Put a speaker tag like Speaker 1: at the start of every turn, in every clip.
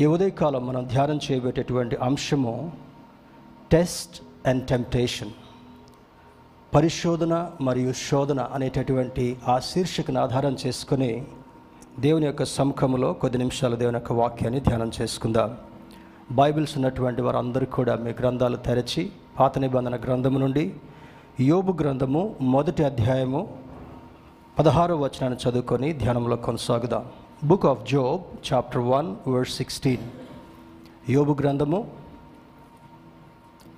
Speaker 1: ఈ ఉదయకాలం మనం ధ్యానం చేయబేటటువంటి అంశము టెస్ట్ అండ్ టెంప్టేషన్. పరిశోధన మరియు శోధన అనేటటువంటి ఆ శీర్షికను ఆధారం చేసుకుని దేవుని యొక్క సముఖంలో కొద్ది నిమిషాలు దేవుని యొక్క వాక్యాన్ని ధ్యానం చేసుకుందాం. బైబిల్స్ ఉన్నటువంటి వారందరూ కూడా మీ గ్రంథాలు తెరచి పాత నిబంధన గ్రంథము నుండి యోబు గ్రంథము మొదటి అధ్యాయము పదహారో వచనాన్ని చదువుకొని ధ్యానంలో కొనసాగుదాం. Book of Job chapter one word sixteen. యోబు గ్రంథము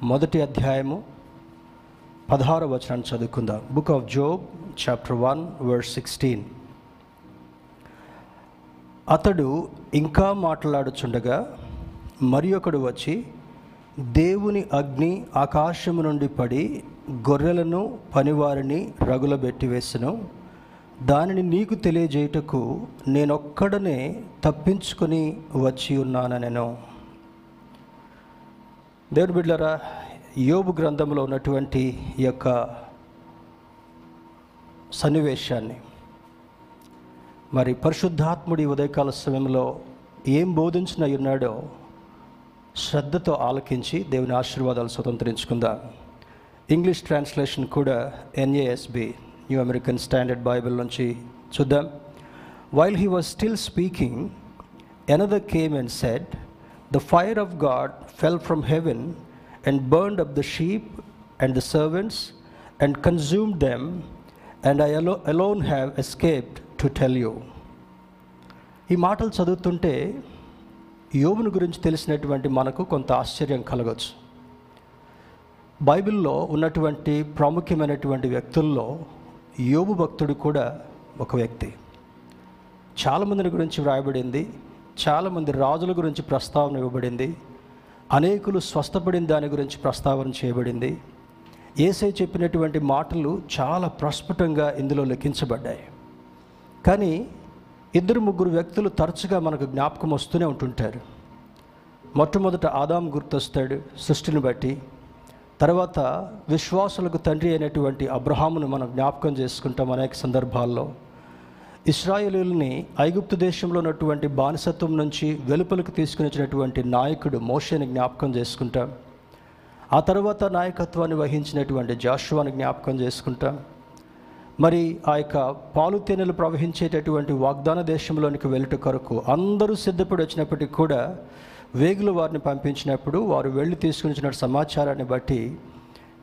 Speaker 1: మొదటి అధ్యాయము పదహారో వచనాన్ని చదువుకుందాం. Book of Job chapter one word sixteen. అతడు ఇంకా మాట్లాడుచుండగా మరి ఒకడు వచ్చి దేవుని అగ్ని ఆకాశము నుండి పడి గొర్రెలను పనివారిని రగులబెట్టి వేసెను దానిని నీకు తెలియజేయుటకు నేనొక్కడనే తప్పించుకొని వచ్చి ఉన్నాను నేను దేవుని బిడ్డరా యోబు గ్రంథంలో ఉన్నటువంటి ఈ యొక్క సన్నివేశాన్ని మరి పరిశుద్ధాత్ముడి ఉదయకాల సమయంలో ఏం బోధించిన ఉన్నాడో శ్రద్ధతో ఆలకించి దేవుని ఆశీర్వాదాలు స్వతంత్రించుకుందాం. ఇంగ్లీష్ ట్రాన్స్లేషన్ కూడా NASB. New American Standard Bible నుంచి చూద్దాం. While he was still speaking another came and said the fire of God fell from heaven and burned up the sheep and the servants and consume them and I allow alone have escaped to tell you ఈ మాటలు చదువుతుంటే యోమును గురించి తెలిసినటువంటి మనకు కొంత ఆశ్చర్యం కలగచ్చు. బైబిల్లో ఉన్నటువంటి ప్రాముఖ్యమైనటువంటి వ్యక్తుల్లో యోబు భక్తుడు కూడా ఒక వ్యక్తి. చాలామందిని గురించి వ్రాయబడింది చాలామంది రాజుల గురించి ప్రస్తావన ఇవ్వబడింది అనేకులు స్వస్థపడిన దాని గురించి ప్రస్తావన చేయబడింది. ఏసై చెప్పినటువంటి మాటలు చాలా ప్రస్ఫుటంగా ఇందులో లెక్కించబడ్డాయి. కానీ ఇద్దరు ముగ్గురు వ్యక్తులు తరచుగా మనకు జ్ఞాపకం వస్తూనే ఉంటుంటారు. మొట్టమొదట ఆదాం గుర్తొస్తాడు సృష్టిని బట్టి. తర్వాత విశ్వాసులకు తండ్రి అయినటువంటి అబ్రహామును మనం జ్ఞాపకం చేసుకుంటాం అనేక సందర్భాల్లో. ఇస్రాయేలీల్ని ఐగుప్తు దేశంలో ఉన్నటువంటి బానిసత్వం నుంచి వెలుపలకు తీసుకుని వచ్చినటువంటి నాయకుడు మోషేని జ్ఞాపకం చేసుకుంటాం. ఆ తర్వాత నాయకత్వాన్ని వహించినటువంటి జాషువాని జ్ఞాపకం చేసుకుంటాం. మరి ఆ యొక్క పాలు తేనెలు ప్రవహించేటటువంటి వాగ్దాన దేశంలోనికి వెళ్ళుట కొరకు అందరూ సిద్ధపడి వచ్చినప్పటికీ కూడా వేగులు వారిని పంపించినప్పుడు వారు వెళ్ళి తీసుకుని సమాచారాన్ని బట్టి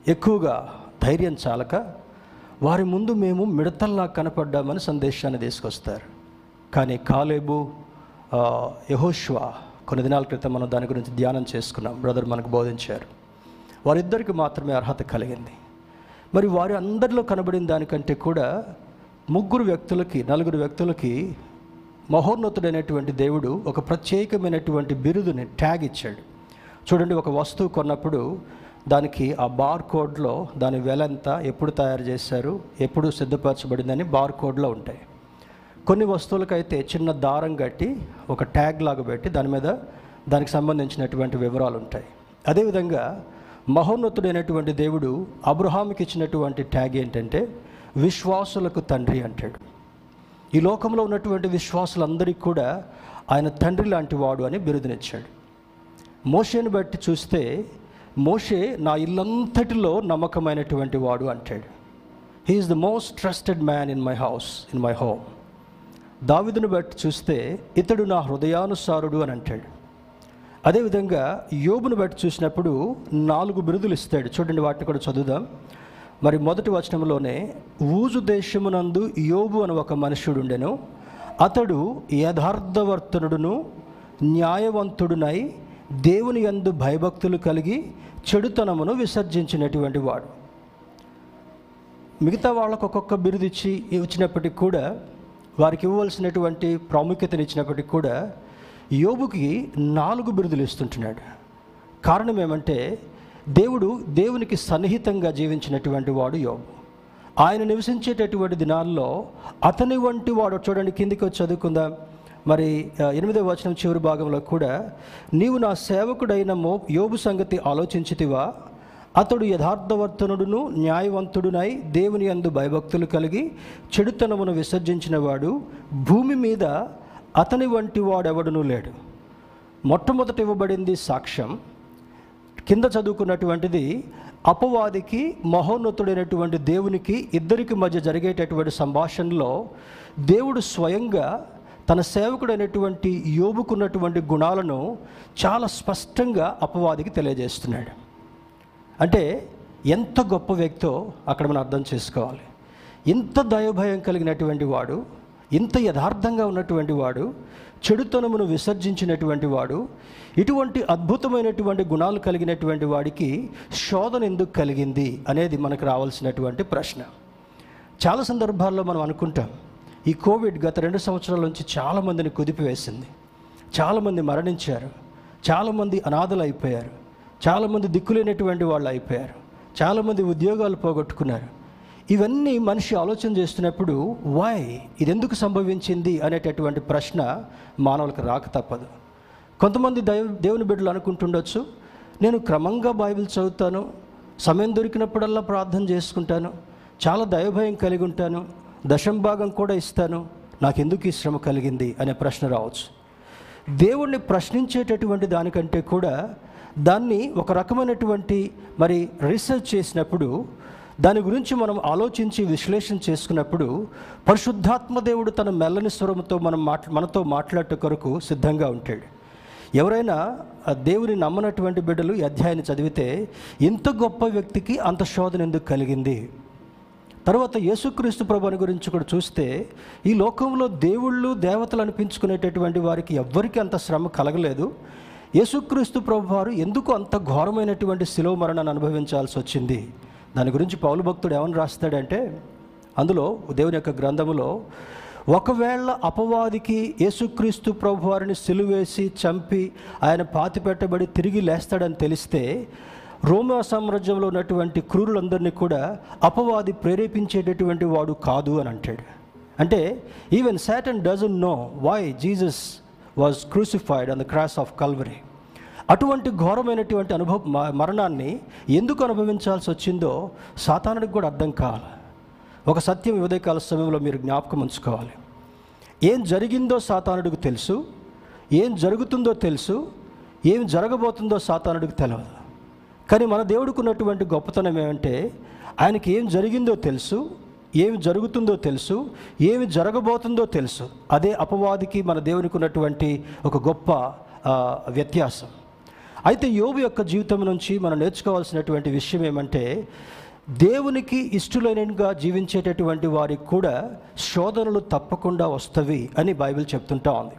Speaker 1: ఎక్కువగా ధైర్యం చాలక వారి ముందు మేము మిడతల్లా కనపడ్డామని సందేశాన్ని తీసుకొస్తారు. కానీ కాలేబు యహోష్వా కొన్ని దినాల క్రితం మనం దాని గురించి ధ్యానం చేసుకున్నాం. బ్రదర్ మనకు బోధించారు. వారిద్దరికి మాత్రమే అర్హత కలిగింది. మరి వారి అందరిలో కనబడిన దానికంటే కూడా ముగ్గురు వ్యక్తులకి నలుగురు వ్యక్తులకి మహోన్నతుడైనటువంటి దేవుడు ఒక ప్రత్యేకమైనటువంటి బిరుదుని ట్యాగ్ ఇచ్చాడు. చూడండి ఒక వస్తువు కొన్నప్పుడు దానికి ఆ బార్ కోడ్లో దాని వెల ఎంత ఎప్పుడు తయారు చేశారు ఎప్పుడు సిద్ధపరచబడిందని బార్ కోడ్లో ఉంటాయి. కొన్ని వస్తువులకైతే చిన్న దారం కట్టి ఒక ట్యాగ్ లాగా పెట్టి దాని మీద దానికి సంబంధించినటువంటి వివరాలు ఉంటాయి. అదేవిధంగా మహోన్నతుడైనటువంటి దేవుడు అబ్రహాంకి ఇచ్చినటువంటి ట్యాగ్ ఏంటంటే విశ్వాసులకు తండ్రి అంటాడు. ఈ లోకంలో ఉన్నటువంటి విశ్వాసులందరికీ కూడా ఆయన తండ్రి లాంటి వాడు అని బిరుదునిచ్చాడు. మోషేని బట్టి చూస్తే మోషే నా ఇల్లంతటిలో నమ్మకమైనటువంటి వాడు అంటాడు. He is the most trusted man in my house in my home దావిదును బట్టి చూస్తే ఇతడు నా హృదయానుసారుడు అని అంటాడు. అదేవిధంగా యోబును బట్టి చూసినప్పుడు నాలుగు బిరుదులు ఇస్తాడు. చూడండి వాటిని కూడా చదువుదాం. మరి మొదటి వచనంలోనే ఊజు దేశమునందు యోబు అని ఒక మనుషుడుండెను అతడు యథార్థవర్తనుడును న్యాయవంతుడునై దేవుని యందు భయభక్తులు కలిగి చెడుతనమును విసర్జించినటువంటి వాడు. మిగతా వాళ్ళకు ఒక్కొక్క బిరుదు ఇచ్చి ఇచ్చినప్పటికి కూడా వారికి ఇవ్వవలసినటువంటి ప్రాముఖ్యతను ఇచ్చినప్పటికి కూడా యోబుకి నాలుగు బిరుదులు ఇస్తుంటున్నాడు. కారణం ఏమంటే దేవుడు దేవునికి సన్నిహితంగా జీవించినటువంటి వాడు యోగు ఆయన నివసించేటటువంటి దినాల్లో అతని వంటి వాడు చూడండి కిందికి వచ్చి చదువుకుందాం. మరి ఎనిమిదవ వచనం చివరి భాగంలో కూడా నీవు నా సేవకుడైన మో యోబు సంగతి ఆలోచించితివా? అతడు యథార్థవర్తనుడును న్యాయవంతుడునై దేవుని యందు భయభక్తులు కలిగి చెడుతనమును విసర్జించిన వాడు భూమి మీద అతని వంటి వాడెవడునూ లేడు. మొట్టమొదట ఇవ్వబడింది సాక్ష్యం. కింద చదువుకున్నటువంటిది అపవాదికి మహోన్నతుడైనటువంటి దేవునికి ఇద్దరికి మధ్య జరిగేటటువంటి సంభాషణలో దేవుడు స్వయంగా తన సేవకుడైనటువంటి యోబుకున్నటువంటి గుణాలను చాలా స్పష్టంగా అపవాదికి తెలియజేస్తున్నాడు. అంటే ఎంత గొప్ప వ్యక్తో అక్కడ మనం అర్థం చేసుకోవాలి. ఇంత దయభయం కలిగినటువంటి వాడు ఇంత యథార్థంగా ఉన్నటువంటి వాడు చెడుతనమును విసర్జించినటువంటి వాడు ఇటువంటి అద్భుతమైనటువంటి గుణాలు కలిగినటువంటి వాడికి శోధన ఎందుకు కలిగింది అనేది మనకు రావాల్సినటువంటి ప్రశ్న. చాలా సందర్భాల్లో మనం అనుకుంటాం ఈ కోవిడ్ గత రెండు సంవత్సరాల నుంచి చాలామందిని కుదిపివేసింది. చాలామంది మరణించారు. చాలామంది అనాథలు అయిపోయారు. చాలామంది దిక్కులేనటువంటి వాళ్ళు అయిపోయారు. చాలామంది ఉద్యోగాలు పోగొట్టుకున్నారు. ఇవన్నీ మనిషి ఆలోచన చేస్తున్నప్పుడు వై ఇది ఎందుకు సంభవించింది? అనేటటువంటి ప్రశ్న మానవులకు రాక తప్పదు. కొంతమంది దైవ దేవుని బిడ్డలు అనుకుంటుండొచ్చు నేను క్రమంగా బైబిల్ చదువుతాను సమయం దొరికినప్పుడల్లా ప్రార్థన చేసుకుంటాను చాలా దైవభయం కలిగి ఉంటాను దశంభాగం కూడా ఇస్తాను నాకెందుకు ఈ శ్రమ కలిగింది? అనే ప్రశ్న రావచ్చు. దేవుణ్ణి ప్రశ్నించేటటువంటి దానికంటే కూడా దాన్ని ఒక రకమైనటువంటి మరి రీసెర్చ్ చేసినప్పుడు దాని గురించి మనం ఆలోచించి విశ్లేషణ చేసుకున్నప్పుడు పరిశుద్ధాత్మ దేవుడు తన మెల్లని స్వరంతో మనం మాట్లా మనతో మాట్లాడట కొరకు సిద్ధంగా ఉంటాడు. ఎవరైనా ఆ దేవుని నమ్మనటువంటి బిడ్డలు ఈ అధ్యాయాన్ని చదివితే ఇంత గొప్ప వ్యక్తికి అంత శోధన ఎందుకు కలిగింది? తర్వాత యేసుక్రీస్తు ప్రభుని గురించి కూడా చూస్తే ఈ లోకంలో దేవుళ్ళు దేవతలు అనిపించుకునేటటువంటి వారికి ఎవ్వరికీ అంత శ్రమ కలగలేదు. యేసుక్రీస్తు ప్రభు వారు ఎందుకు అంత ఘోరమైనటువంటి శిలో మరణాన్ని అనుభవించాల్సి వచ్చింది? దాని గురించి పౌలు భక్తుడు ఏమని రాస్తాడంటే అందులో దేవుని యొక్క గ్రంథములో ఒకవేళ అపవాదికి యేసుక్రీస్తు ప్రభు వారిని సిలువేసి చంపి ఆయన పాతి పెట్టబడి తిరిగి లేస్తాడని తెలిస్తే రోమా సామ్రాజ్యంలో ఉన్నటువంటి క్రూరులందరినీ కూడా అపవాది ప్రేరేపించేటటువంటి వాడు కాదు అని అంటాడు. అంటే even Satan doesn't know why Jesus was crucified on the cross of Calvary అటువంటి ఘోరమైనటువంటి అనుభవ మరణాన్ని ఎందుకు అనుభవించాల్సి వచ్చిందో సాతానుడికి కూడా అర్థం కావాలి. ఒక సత్యం ఉదయకాల సమయంలో మీరు జ్ఞాపకం ఉంచుకోవాలి. ఏం జరిగిందో సాతానుడికి తెలుసు ఏం జరుగుతుందో తెలుసు ఏం జరగబోతుందో సాతానుడికి తెలియదు కానీ మన దేవుడికి ఉన్నటువంటి గొప్పతనం ఏమంటే ఆయనకి ఏం జరిగిందో తెలుసు ఏమి జరుగుతుందో తెలుసు ఏమి జరగబోతుందో తెలుసు. అదే అపవాదికి మన దేవునికి ఉన్నటువంటి ఒక గొప్ప వ్యత్యాసం. అయితే యోబు యొక్క జీవితం నుంచి మనం నేర్చుకోవాల్సినటువంటి విషయం ఏమంటే దేవునికి ఇష్టలైనగా జీవించేటటువంటి వారికి కూడా శోధనలు తప్పకుండా వస్తవి అని బైబిల్ చెప్తుంటా ఉంది.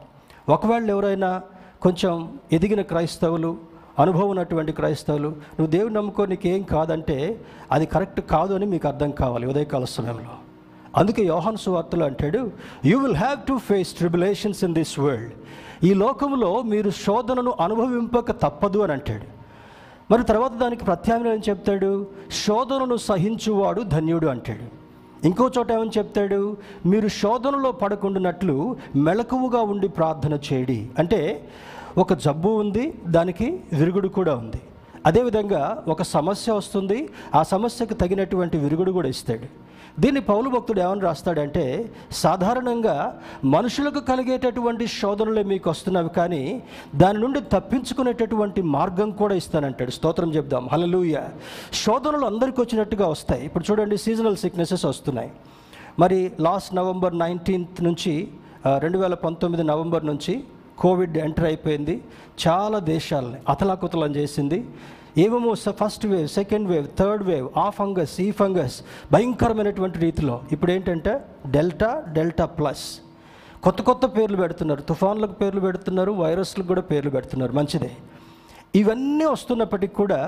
Speaker 1: ఒకవేళ ఎవరైనా కొంచెం ఎదిగిన క్రైస్తవులు అనుభవం ఉన్నటువంటి క్రైస్తవులు నువ్వు దేవుని నమ్ముకో నీకేం కాదంటే అది కరెక్ట్ కాదు అని మీకు అర్థం కావాలి ఉదయకాల సమయంలో. అందుకే యోహాన్ సువార్తలు అంటాడు you will have to face tribulations in this world ఈ లోకంలో మీరు శోధనను అనుభవింపక తప్పదు అని అంటాడు. మరి తర్వాత దానికి ప్రత్యామ్నాయం చెప్తాడు? శోధనను సహించువాడు ధన్యుడు అంటాడు. ఇంకో చోట ఏమని చెప్తాడు? మీరు శోధనలో పడకుండానట్లు మెలకువగా ఉండి ప్రార్థన చేయడి అంటే ఒక జబ్బు ఉంది దానికి విరుగుడు కూడా ఉంది. అదేవిధంగా ఒక సమస్య వస్తుంది ఆ సమస్యకు తగినటువంటి విరుగుడు కూడా ఇస్తాడు. దీన్ని పౌలు భక్తుడు ఏమని రాస్తాడంటే సాధారణంగా మనుషులకు కలిగేటటువంటి శోధనలే మీకు వస్తున్నవి కానీ దాని నుండి తప్పించుకునేటటువంటి మార్గం కూడా ఇస్తానంటాడు. స్తోత్రం చెప్దాం. హలలుయ శోధనలు అందరికీ వచ్చినట్టుగా వస్తాయి. ఇప్పుడు చూడండి సీజనల్ సిక్నెసెస్ వస్తున్నాయి. మరి లాస్ట్ నవంబర్ నైన్టీన్త్ నుంచి రెండు వేల పంతొమ్మిది నవంబర్ నుంచి కోవిడ్ ఎంటర్ అయిపోయింది. చాలా దేశాలని అతలాకుతలం చేసింది. ఏమేమో first wave second wave third wave ఆ ఫంగస్ ఈ ఫంగస్ భయంకరమైనటువంటి రీతిలో. ఇప్పుడు ఏంటంటే డెల్టా డెల్టా ప్లస్ కొత్త కొత్త పేర్లు పెడుతున్నారు. తుఫాన్లకు పేర్లు పెడుతున్నారు వైరస్లకు కూడా పేర్లు పెడుతున్నారు. మంచిదే. ఇవన్నీ వస్తున్నప్పటికీ కూడా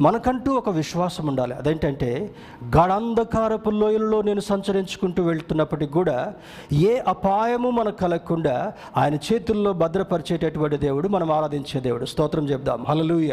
Speaker 1: మనకంటూ ఒక విశ్వాసం ఉండాలి. అదేంటంటే గాఢాంధకారపు లోయల్లో నేను సంచరించుకుంటూ వెళ్తున్నప్పటికి కూడా ఏ అపాయము మనకు కలగకుండా ఆయన చేతుల్లో భద్రపరిచేటటువంటి దేవుడు మనం ఆరాధించే దేవుడు. స్తోత్రం చెప్దాం. హలలుయ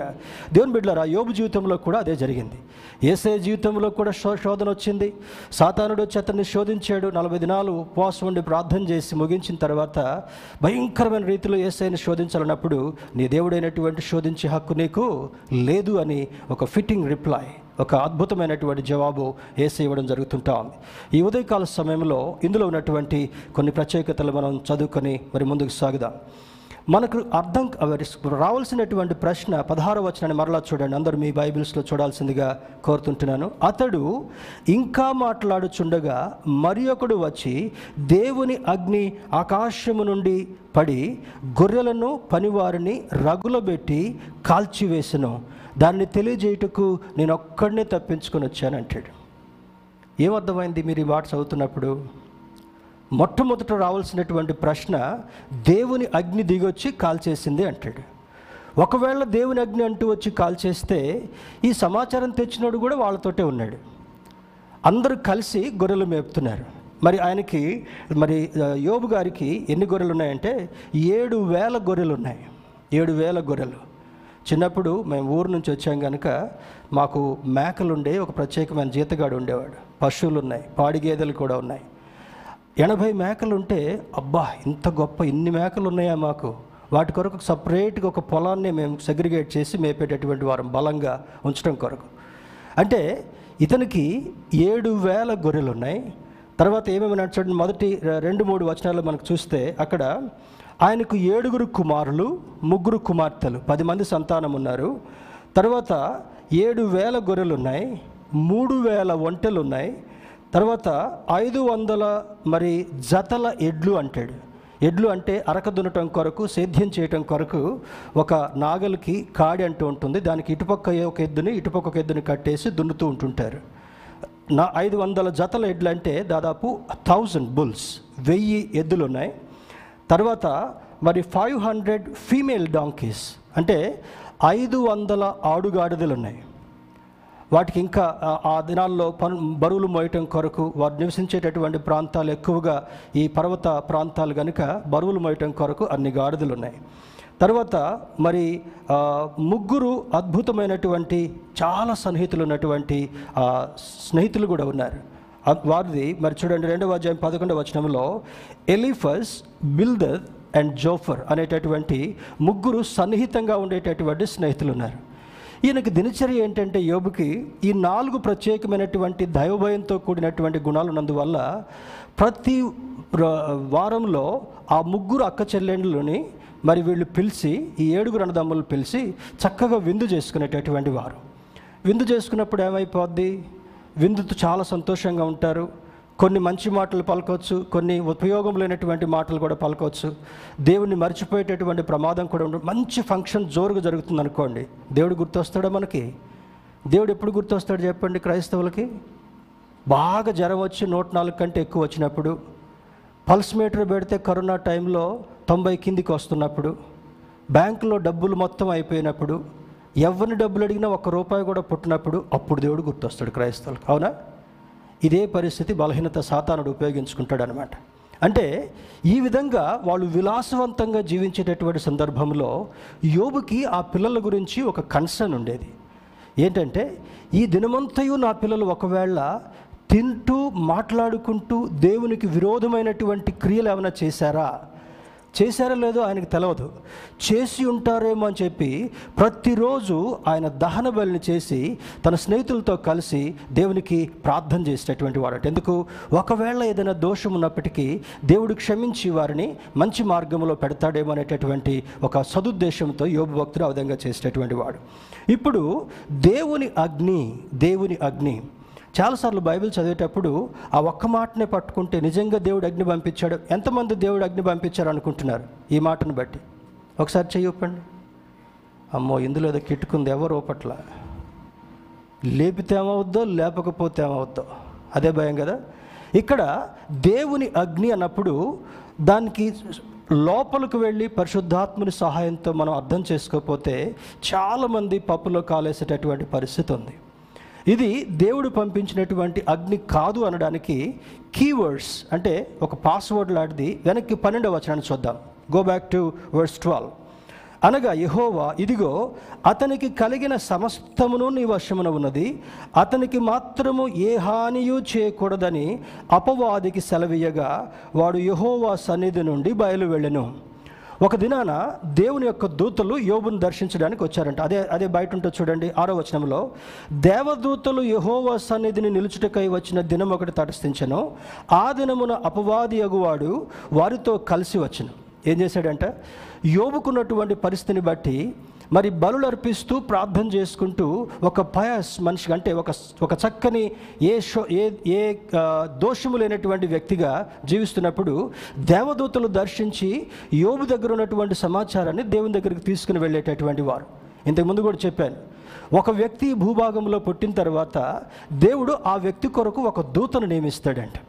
Speaker 1: దేవుని బిడ్డలారా యోబు జీవితంలో కూడా అదే జరిగింది. ఏసే జీవితంలో కూడా శో శోధన వచ్చింది. సాతానుడు వచ్చి అతన్ని శోధించాడు. నలభై దినాలు ఉపవాసం ఉండి ప్రార్థన చేసి ముగించిన తర్వాత భయంకరమైన రీతిలో ఏసైని శోధించాలన్నప్పుడు నీ దేవుడైనటువంటి శోధించే హక్కు నీకు లేదు అని ఒక ఫిట్టింగ్ రిప్లై ఒక అద్భుతమైనటువంటి జవాబు వేసి ఇవ్వడం జరుగుతుంటా ఉంది. ఈ ఉదయకాల సమయంలో ఇందులో ఉన్నటువంటి కొన్ని ప్రత్యేకతలు మనం చదువుకొని మరి ముందుకు సాగుదాం. మనకు అర్థం రావాల్సినటువంటి ప్రశ్న పదహార వచనాన్ని మరలా చూడండి. అందరూ మీ బైబిల్స్లో చూడాల్సిందిగా కోరుతుంటున్నాను. అతడు ఇంకా మాట్లాడుచుండగా మరి ఒకడు వచ్చి దేవుని అగ్ని ఆకాశము నుండి పడి గొర్రెలను పనివారిని రగులబెట్టి కాల్చివేసెను. దాన్ని తెలియజేయుటకు నేను ఒక్కడినే తప్పించుకొని వచ్చాను అంటాడు. ఏమర్థమైంది మీరు ఈ మాట చదువుతున్నప్పుడు? మొట్టమొదట రావాల్సినటువంటి ప్రశ్న దేవుని అగ్ని దిగొచ్చి కాల్చేసింది అంటాడు. ఒకవేళ దేవుని అగ్ని అంటూ వచ్చి కాల్చేస్తే ఈ సమాచారం తెచ్చినోడు కూడా వాళ్ళతోటే ఉన్నాడు. అందరూ కలిసి గొర్రెలు మేపుతున్నారు. మరి ఆయనకి మరి యోబు గారికి ఎన్ని గొర్రెలు ఉన్నాయంటే ఏడు వేల గొర్రెలు ఉన్నాయి ఏడు వేల గొర్రెలు. చిన్నప్పుడు మేము ఊరు నుంచి వచ్చాం కనుక మాకు మేకలు ఉండే ఒక ప్రత్యేకమైన జీతగాడు ఉండేవాడు. పశువులు ఉన్నాయి పాడి గేదెలు కూడా ఉన్నాయి. ఎనభై మేకలు ఉంటే అబ్బా ఇంత గొప్ప ఇన్ని మేకలు ఉన్నాయా మాకు? వాటి కొరకు సపరేట్గా ఒక పొలాన్ని మేము సెగ్రిగేట్ చేసి మేపేటటువంటి వారం బలంగా ఉంచడం కొరకు. అంటే ఇతనికి ఏడు వేల గొర్రెలు ఉన్నాయి తర్వాత ఏమేమి నడిచాడు? మొదటి రెండు మూడు వచనాలు మనకు చూస్తే అక్కడ ఆయనకు ఏడుగురు కుమారులు ముగ్గురు కుమార్తెలు. పది మంది సంతానం ఉన్నారు. తర్వాత ఏడు వేల గొర్రెలు ఉన్నాయి మూడు వేల ఒంటెలు ఉన్నాయి తర్వాత ఐదు వందల మరి జతల ఎడ్లు అంటాడు. ఎడ్లు అంటే అరక దున్నటం కొరకు సేద్యం చేయటం కొరకు ఒక నాగలికి కాడి అంటూ ఉంటుంది. దానికి ఇటుపక్క ఒక ఎద్దుని ఇటుపక్క ఒక ఎద్దుని కట్టేసి దున్నుతూ ఉంటుంటారు. నా ఐదు వందల జతల ఎడ్లు అంటే దాదాపు థౌజండ్ బుల్స్ వెయ్యి ఎద్దులు ఉన్నాయి తర్వాత మరి ఫైవ్ హండ్రెడ్ ఫీమేల్ డాంకీస్ అంటే ఐదు వందల ఆడుగాడిదలు ఉన్నాయి వాటికి ఇంకా ఆ- దినాల్లో పను బరువులు మోయటం కొరకు వారు నివసించేటటువంటి ప్రాంతాలు ఎక్కువగా ఈ పర్వత ప్రాంతాలు కనుక బరువులు మోయటం కొరకు అన్ని గాడిదలు ఉన్నాయి తర్వాత మరి ముగ్గురు అద్భుతమైనటువంటి చాలా సన్నిహితులు ఉన్నటువంటి స్నేహితులు కూడా ఉన్నారు. వారిది మరి చూడండి రెండవ అధ్యాయం పదకొండవ వచనంలో ఎలిఫస్ బిల్దర్ అండ్ జోఫర్ అనేటటువంటి ముగ్గురు సన్నిహితంగా ఉండేటటువంటి స్నేహితులు ఉన్నారు ఈయనకి దినచర్య ఏంటంటే యోబుకి ఈ నాలుగు ప్రత్యేకమైనటువంటి దైవభయంతో కూడినటువంటి గుణాలు ఉన్నందువల్ల ప్రతి వారంలో ఆ ముగ్గురు అక్క చెల్లెండ్లని మరి వీళ్ళు పిలిచి ఈ ఏడుగురు అన్నదమ్ములు పిలిచి చక్కగా విందు చేసుకునేటటువంటి వారు. విందు చేసుకున్నప్పుడు ఏమైపోద్ది? విందుతో చాలా సంతోషంగా ఉంటారు. కొన్ని మంచి మాటలు పలకొచ్చు కొన్ని ఉపయోగం లేనటువంటి మాటలు కూడా పలకొచ్చు. దేవుణ్ణి మర్చిపోయేటటువంటి ప్రమాదం కూడా ఉండదు మంచి ఫంక్షన్ జోరుగా జరుగుతుంది అనుకోండి దేవుడు గుర్తొస్తాడా మనకి? దేవుడు ఎప్పుడు గుర్తొస్తాడు చెప్పండి క్రైస్తవులకి? బాగా జ్వరం వచ్చి నూట నాలుగు కంటే ఎక్కువ వచ్చినప్పుడు పల్స్ మీటర్ పెడితే కరోనా టైంలో తొంభై కిందికి వస్తున్నప్పుడు బ్యాంకులో డబ్బులు మొత్తం అయిపోయినప్పుడు ఎవరిని డబ్బులు అడిగినా ఒక్క రూపాయి కూడా పుట్టినప్పుడు అప్పుడు దేవుడు గుర్తొస్తాడు క్రైస్తవులకు. అవునా? ఇదే పరిస్థితి బలహీనత సాతానుడు ఉపయోగించుకుంటాడు అనమాట అంటే ఈ విధంగా వాళ్ళు విలాసవంతంగా జీవించేటటువంటి సందర్భంలో యోబుకి ఆ పిల్లల గురించి ఒక కన్సర్న్ ఉండేది. ఏంటంటే ఈ దినమంతయు నా పిల్లలు ఒకవేళ తింటూ మాట్లాడుకుంటూ దేవునికి విరోధమైనటువంటి క్రియలు ఏమైనా చేశారా? చేశారో లేదో ఆయనకు తెలియదు చేసి ఉంటారేమో అని చెప్పి ప్రతిరోజు ఆయన దహన బలిని చేసి తన స్నేహితులతో కలిసి దేవునికి ప్రార్థన చేసేటటువంటి వాడట. ఎందుకు? ఒకవేళ ఏదైనా దోషం ఉన్నప్పటికీ దేవుడు క్షమించి వారిని మంచి మార్గంలో పెడతాడేమో అనేటటువంటి ఒక సదుద్దేశంతో యోగ భక్తుడు ఆ విధంగా చేసేటటువంటి వాడు. ఇప్పుడు దేవుని అగ్ని దేవుని అగ్ని చాలాసార్లు బైబిల్ చదివేటప్పుడు ఆ ఒక్క మాటనే పట్టుకుంటే నిజంగా దేవుడు అగ్ని పంపించాడు. ఎంతమంది దేవుడు అగ్ని పంపించారు అనుకుంటున్నారు? ఈ మాటను బట్టి. ఒకసారి చెయ్యొప్పండి అమ్మో ఇందులో ఏదో కిట్టుకుంది ఎవరు పట్ల లేపితే ఏమవుద్దో లేపకపోతే ఏమవుద్దో. అదే భయం కదా? ఇక్కడ దేవుని అగ్ని అన్నప్పుడు దానికి లోపలికి వెళ్ళి పరిశుద్ధాత్ముని సహాయంతో మనం అర్థం చేసుకోకపోతే చాలామంది పప్పులో కాలేసేటటువంటి పరిస్థితి ఉంది. ఇది దేవుడు పంపించినటువంటి అగ్ని కాదు అనడానికి కీవర్డ్స్ అంటే ఒక పాస్వర్డ్ లాంటిది. వెనక్కి పన్నెండవ వచనాన్ని చూద్దాం. Go back to verse twelve అనగా యహోవా ఇదిగో అతనికి కలిగిన సమస్తమును నీ వశమున ఉన్నది. అతనికి మాత్రము ఏ హానియు చేయకూడదని అపవాదికి సెలవీయగా వాడు యహోవా సన్నిధి నుండి బయలు వెళ్ళెను ఒక దినాన దేవుని యొక్క దూతలు యోబును దర్శించడానికి వచ్చారంట. అదే అదే బయట ఉంటుంది చూడండి ఆరో వచనంలో. దేవదూతలు యహోవా సన్నిధిని నిలుచుటకై వచ్చిన దినం ఒకటి తటస్థించను. ఆ దినమున అపవాది అగువాడు వారితో కలిసి వచ్చిన. ఏం చేశాడంట? యోబుకున్నటువంటి పరిస్థితిని బట్టి మరి బలులు అర్పిస్తూ ప్రార్థన చేసుకుంటూ ఒక పయస్ మనిషి అంటే ఒక ఒక చక్కని ఏ షో ఏ ఏ దోషము లేనటువంటి వ్యక్తిగా జీవిస్తున్నప్పుడు దేవదూతలు దర్శించి యోబు దగ్గర ఉన్నటువంటి సమాచారాన్ని దేవుని దగ్గరికి తీసుకుని వెళ్ళేటటువంటి వారు. ఇంతకుముందు కూడా చెప్పాను. ఒక వ్యక్తి భూభాగంలో పుట్టిన తర్వాత దేవుడు ఆ వ్యక్తి కొరకు ఒక దూతను నియమిస్తాడంట.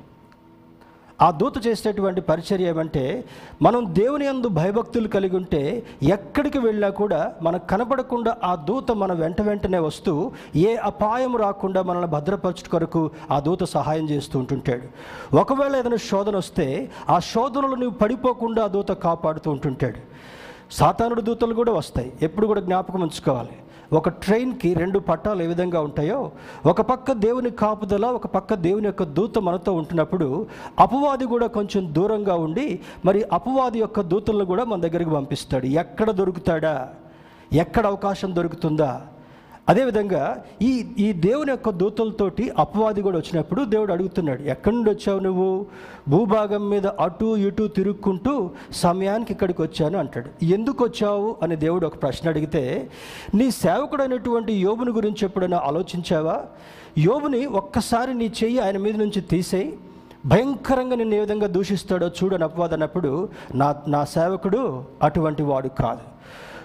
Speaker 1: ఆ దూత చేసేటువంటి పరిచర్య ఏమంటే మనం దేవుని యందు భయభక్తులు కలిగి ఉంటే ఎక్కడికి వెళ్ళా కూడా మనకు కనపడకుండా ఆ దూత మన వెంట వెంటనే వస్తూ ఏ అపాయం రాకుండా మనల్ని భద్రపరచు కొరకు ఆ దూత సహాయం చేస్తూ ఉంటుంటాడు. ఒకవేళ ఏదైనా శోధన వస్తే ఆ శోధనలు నువ్వు పడిపోకుండా ఆ దూత కాపాడుతూ ఉంటుంటాడు. సాతానుడు దూతలు కూడా వస్తాయి. ఎప్పుడు కూడా జ్ఞాపకం ఉంచుకోవాలి. ఒక ట్రైన్కి రెండు పట్టాలు ఏ విధంగా ఉంటాయో ఒక పక్క దేవుని కాపుదల ఒక పక్క దేవుని యొక్క దూత మనతో ఉంటున్నప్పుడు అపవాది కూడా కొంచెం దూరంగా ఉండి మరి అపవాది యొక్క దూతలను కూడా మన దగ్గరికి పంపిస్తాడు. ఎక్కడ దొరుకుతాడా? ఎక్కడ అవకాశం దొరుకుతుందా? అదేవిధంగా ఈ ఈ దేవుని యొక్క దూతలతోటి అపవాది కూడా వచ్చినప్పుడు దేవుడు అడుగుతున్నాడు ఎక్కడి నుండి వచ్చావు నువ్వు? భూభాగం మీద అటు ఇటు తిరుక్కుంటూ సమయానికి ఇక్కడికి వచ్చాను అంటాడు. ఎందుకు వచ్చావు? అని దేవుడు ఒక ప్రశ్న అడిగితే నీ సేవకుడు అనేటువంటి యోబుని గురించి ఎప్పుడైనా ఆలోచించావా? యోబుని ఒక్కసారి నీ చెయ్యి ఆయన మీద నుంచి తీసేయి భయంకరంగా నిన్ను ఏ విధంగా దూషిస్తాడో చూడని అపవాదన్నప్పుడు నా నా సేవకుడు అటువంటి వాడు కాదు.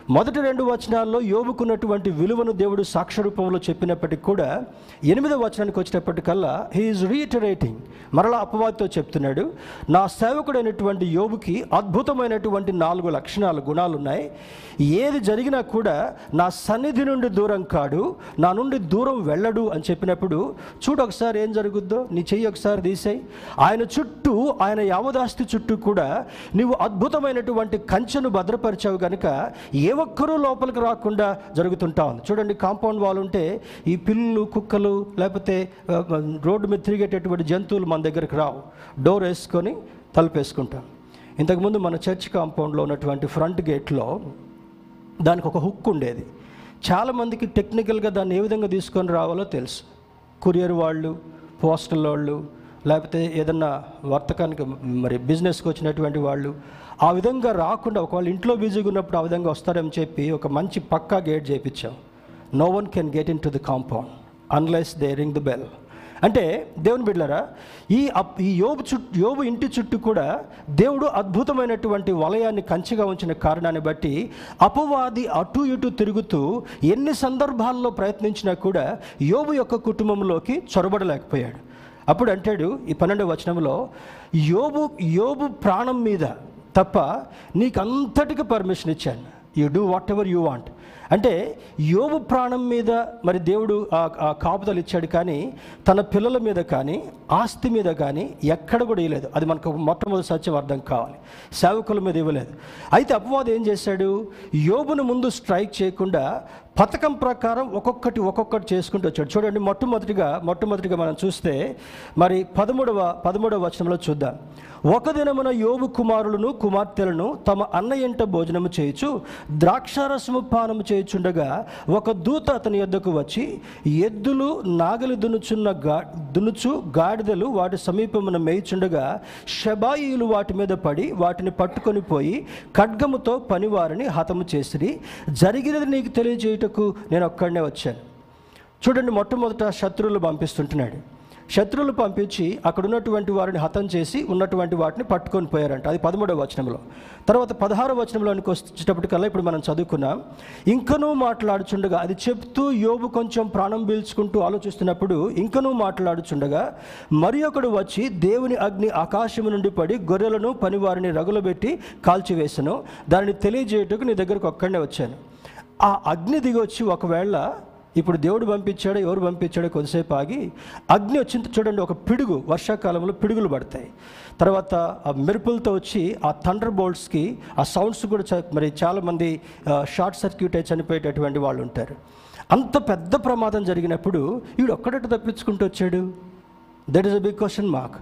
Speaker 1: మొదటి రెండు వచనాల్లో యోబుకున్నటువంటి విలువను దేవుడు సాక్ష్య రూపంలో చెప్పినప్పటికీ కూడా ఎనిమిదవ వచనానికి వచ్చినప్పటికల్లా హీఈస్ రీటరేటింగ్ మరలా అపవాదితో చెప్తున్నాడు నా సేవకుడైనటువంటి యోబుకి అద్భుతమైనటువంటి నాలుగు లక్షణాలు గుణాలు ఉన్నాయి ఏది జరిగినా కూడా నా సన్నిధి నుండి దూరం కాడు నా నుండి దూరం వెళ్ళడు అని చెప్పినప్పుడు చూడు ఒకసారి ఏం జరుగుద్దో నీ చెయ్యి ఒకసారి తీసేయి. ఆయన చుట్టూ ఆయన యావదాస్తి చుట్టూ కూడా నీవు అద్భుతమైనటువంటి కంచెను భద్రపరిచావు కనుక ఏ ఒక్కరూ లోపలికి రాకుండా జరుగుతుంటా ఉంది. చూడండి కాంపౌండ్ వాల్ ఉంటే ఈ పిల్లులు కుక్కలు లేకపోతే రోడ్డు మీద తిరిగేటటువంటి జంతువులు మన దగ్గరికి రావు. డోర్ వేసుకొని తలుపేసుకుంటాం. ఇంతకుముందు మన చర్చ్ కాంపౌండ్లో ఉన్నటువంటి ఫ్రంట్ గేట్లో దానికి ఒక హుక్ ఉండేది. చాలామందికి టెక్నికల్గా దాన్ని ఏ విధంగా తీసుకొని రావాలో తెలుసు. కొరియర్ వాళ్ళు పోస్టల్ వాళ్ళు లేకపోతే ఏదన్నా వర్తకానికి మరి బిజినెస్కి వచ్చినటువంటి వాళ్ళు ఆ విధంగా రాకుండా ఒకవేళ ఇంట్లో బిజీగా ఉన్నప్పుడు ఆ విధంగా వస్తారని చెప్పి ఒక మంచి పక్కా గేట్ చేయించాం no one can get in to the compound unless they ring the bell అంటే దేవుని బిడ్డలారా ఈ అప్ ఈ యోబు చుట్టూ యోబు ఇంటి చుట్టూ కూడా దేవుడు అద్భుతమైనటువంటి వలయాన్ని కంచిగా ఉంచిన కారణాన్ని బట్టి అపవాది అటు ఇటు తిరుగుతూ ఎన్ని సందర్భాల్లో ప్రయత్నించినా కూడా యోబు యొక్క కుటుంబంలోకి చొరబడలేకపోయాడు. అప్పుడు అంటాడు ఈ పన్నెండవ వచనంలో యోబు యోబు ప్రాణం మీద తప్ప నీకు అంతటికి పర్మిషన్ ఇచ్చాను. You do whatever you want అంటే యోగు ప్రాణం మీద మరి దేవుడు ఆ- ఆ కాపుదలు ఇచ్చాడు కానీ తన పిల్లల మీద కానీ ఆస్తి మీద కానీ ఎక్కడ కూడా ఇవ్వలేదు అది మనకు మొట్టమొదటి సత్యం అర్థం కావాలి. సేవకుల మీద ఇవ్వలేదు. అయితే అపవాదం ఏం చేశాడు? యోబును ముందు స్ట్రైక్ చేయకుండా పథకం ప్రకారం ఒక్కొక్కటి ఒక్కొక్కటి చేసుకుంటూ వచ్చాడు. చూడండి మొట్టమొదటిగా మొట్టమొదటిగా మనం చూస్తే మరి పదమూడవ పదమూడవ వచనంలో చూద్దాం. ఒక దినమున యోగు కుమారులను కుమార్తెలను తమ అన్న ఎంట భోజనము చేయొచ్చు ద్రాక్షారసము పానము చేయుచుండగా ఒక దూత అతని యొద్దకు వచ్చి ఎద్దులు నాగలి దునుచున్న గా దునుచు గాడిదలు వాటి సమీపమున మేయిచుండగా షబాయిలు వాటి మీద పడి వాటిని పట్టుకొని పోయి ఖడ్గముతో పనివారిని హతము చేసిరి. జరిగినది నీకు తెలియజేయటం తెలియజేయుటకు నేను ఒక్కడనే వచ్చాను. చూడండి మొట్టమొదట శత్రువులు పంపిస్తుంటున్నాడు. శత్రువులు పంపించి అక్కడ ఉన్నటువంటి వారిని హతం చేసి ఉన్నటువంటి వాటిని పట్టుకొని పోయారంట. అది పదమూడవ వచనంలో. తర్వాత పదహారవ వచనంలోనికి వచ్చేటప్పటికల్లా ఇప్పుడు మనం చదువుకున్నాం. ఇంకనూ మాట్లాడుచుండగా అది చెప్తూ యోబు కొంచెం ప్రాణం పీల్చుకుంటూ ఆలోచిస్తున్నప్పుడు ఇంకనూ మాట్లాడుచుండగా మరి ఒకడు వచ్చి దేవుని అగ్ని ఆకాశము నుండి పడి గొర్రెలను పనివారిని రగులబెట్టి కాల్చివేశాను దానిని తెలియజేయటకు నీ దగ్గరకు ఒక్కడనే వచ్చాను. ఆ అగ్ని దిగొచ్చి వచ్చి ఒకవేళ ఇప్పుడు దేవుడు పంపించాడో ఎవరు పంపించాడో కొద్దిసేపు ఆగి అగ్ని వచ్చిన చూడండి ఒక పిడుగు వర్షాకాలంలో పిడుగులు పడతాయి. తర్వాత ఆ మెరుపులతో వచ్చి ఆ థండర్ బోల్ట్స్కి ఆ సౌండ్స్ కూడా మరి చాలామంది షార్ట్ సర్క్యూట్ అయి చనిపోయేటటువంటి వాళ్ళు ఉంటారు. అంత పెద్ద ప్రమాదం జరిగినప్పుడు వీడు ఒక్కడట తప్పించుకుంటూ వచ్చాడు? That is a big question mark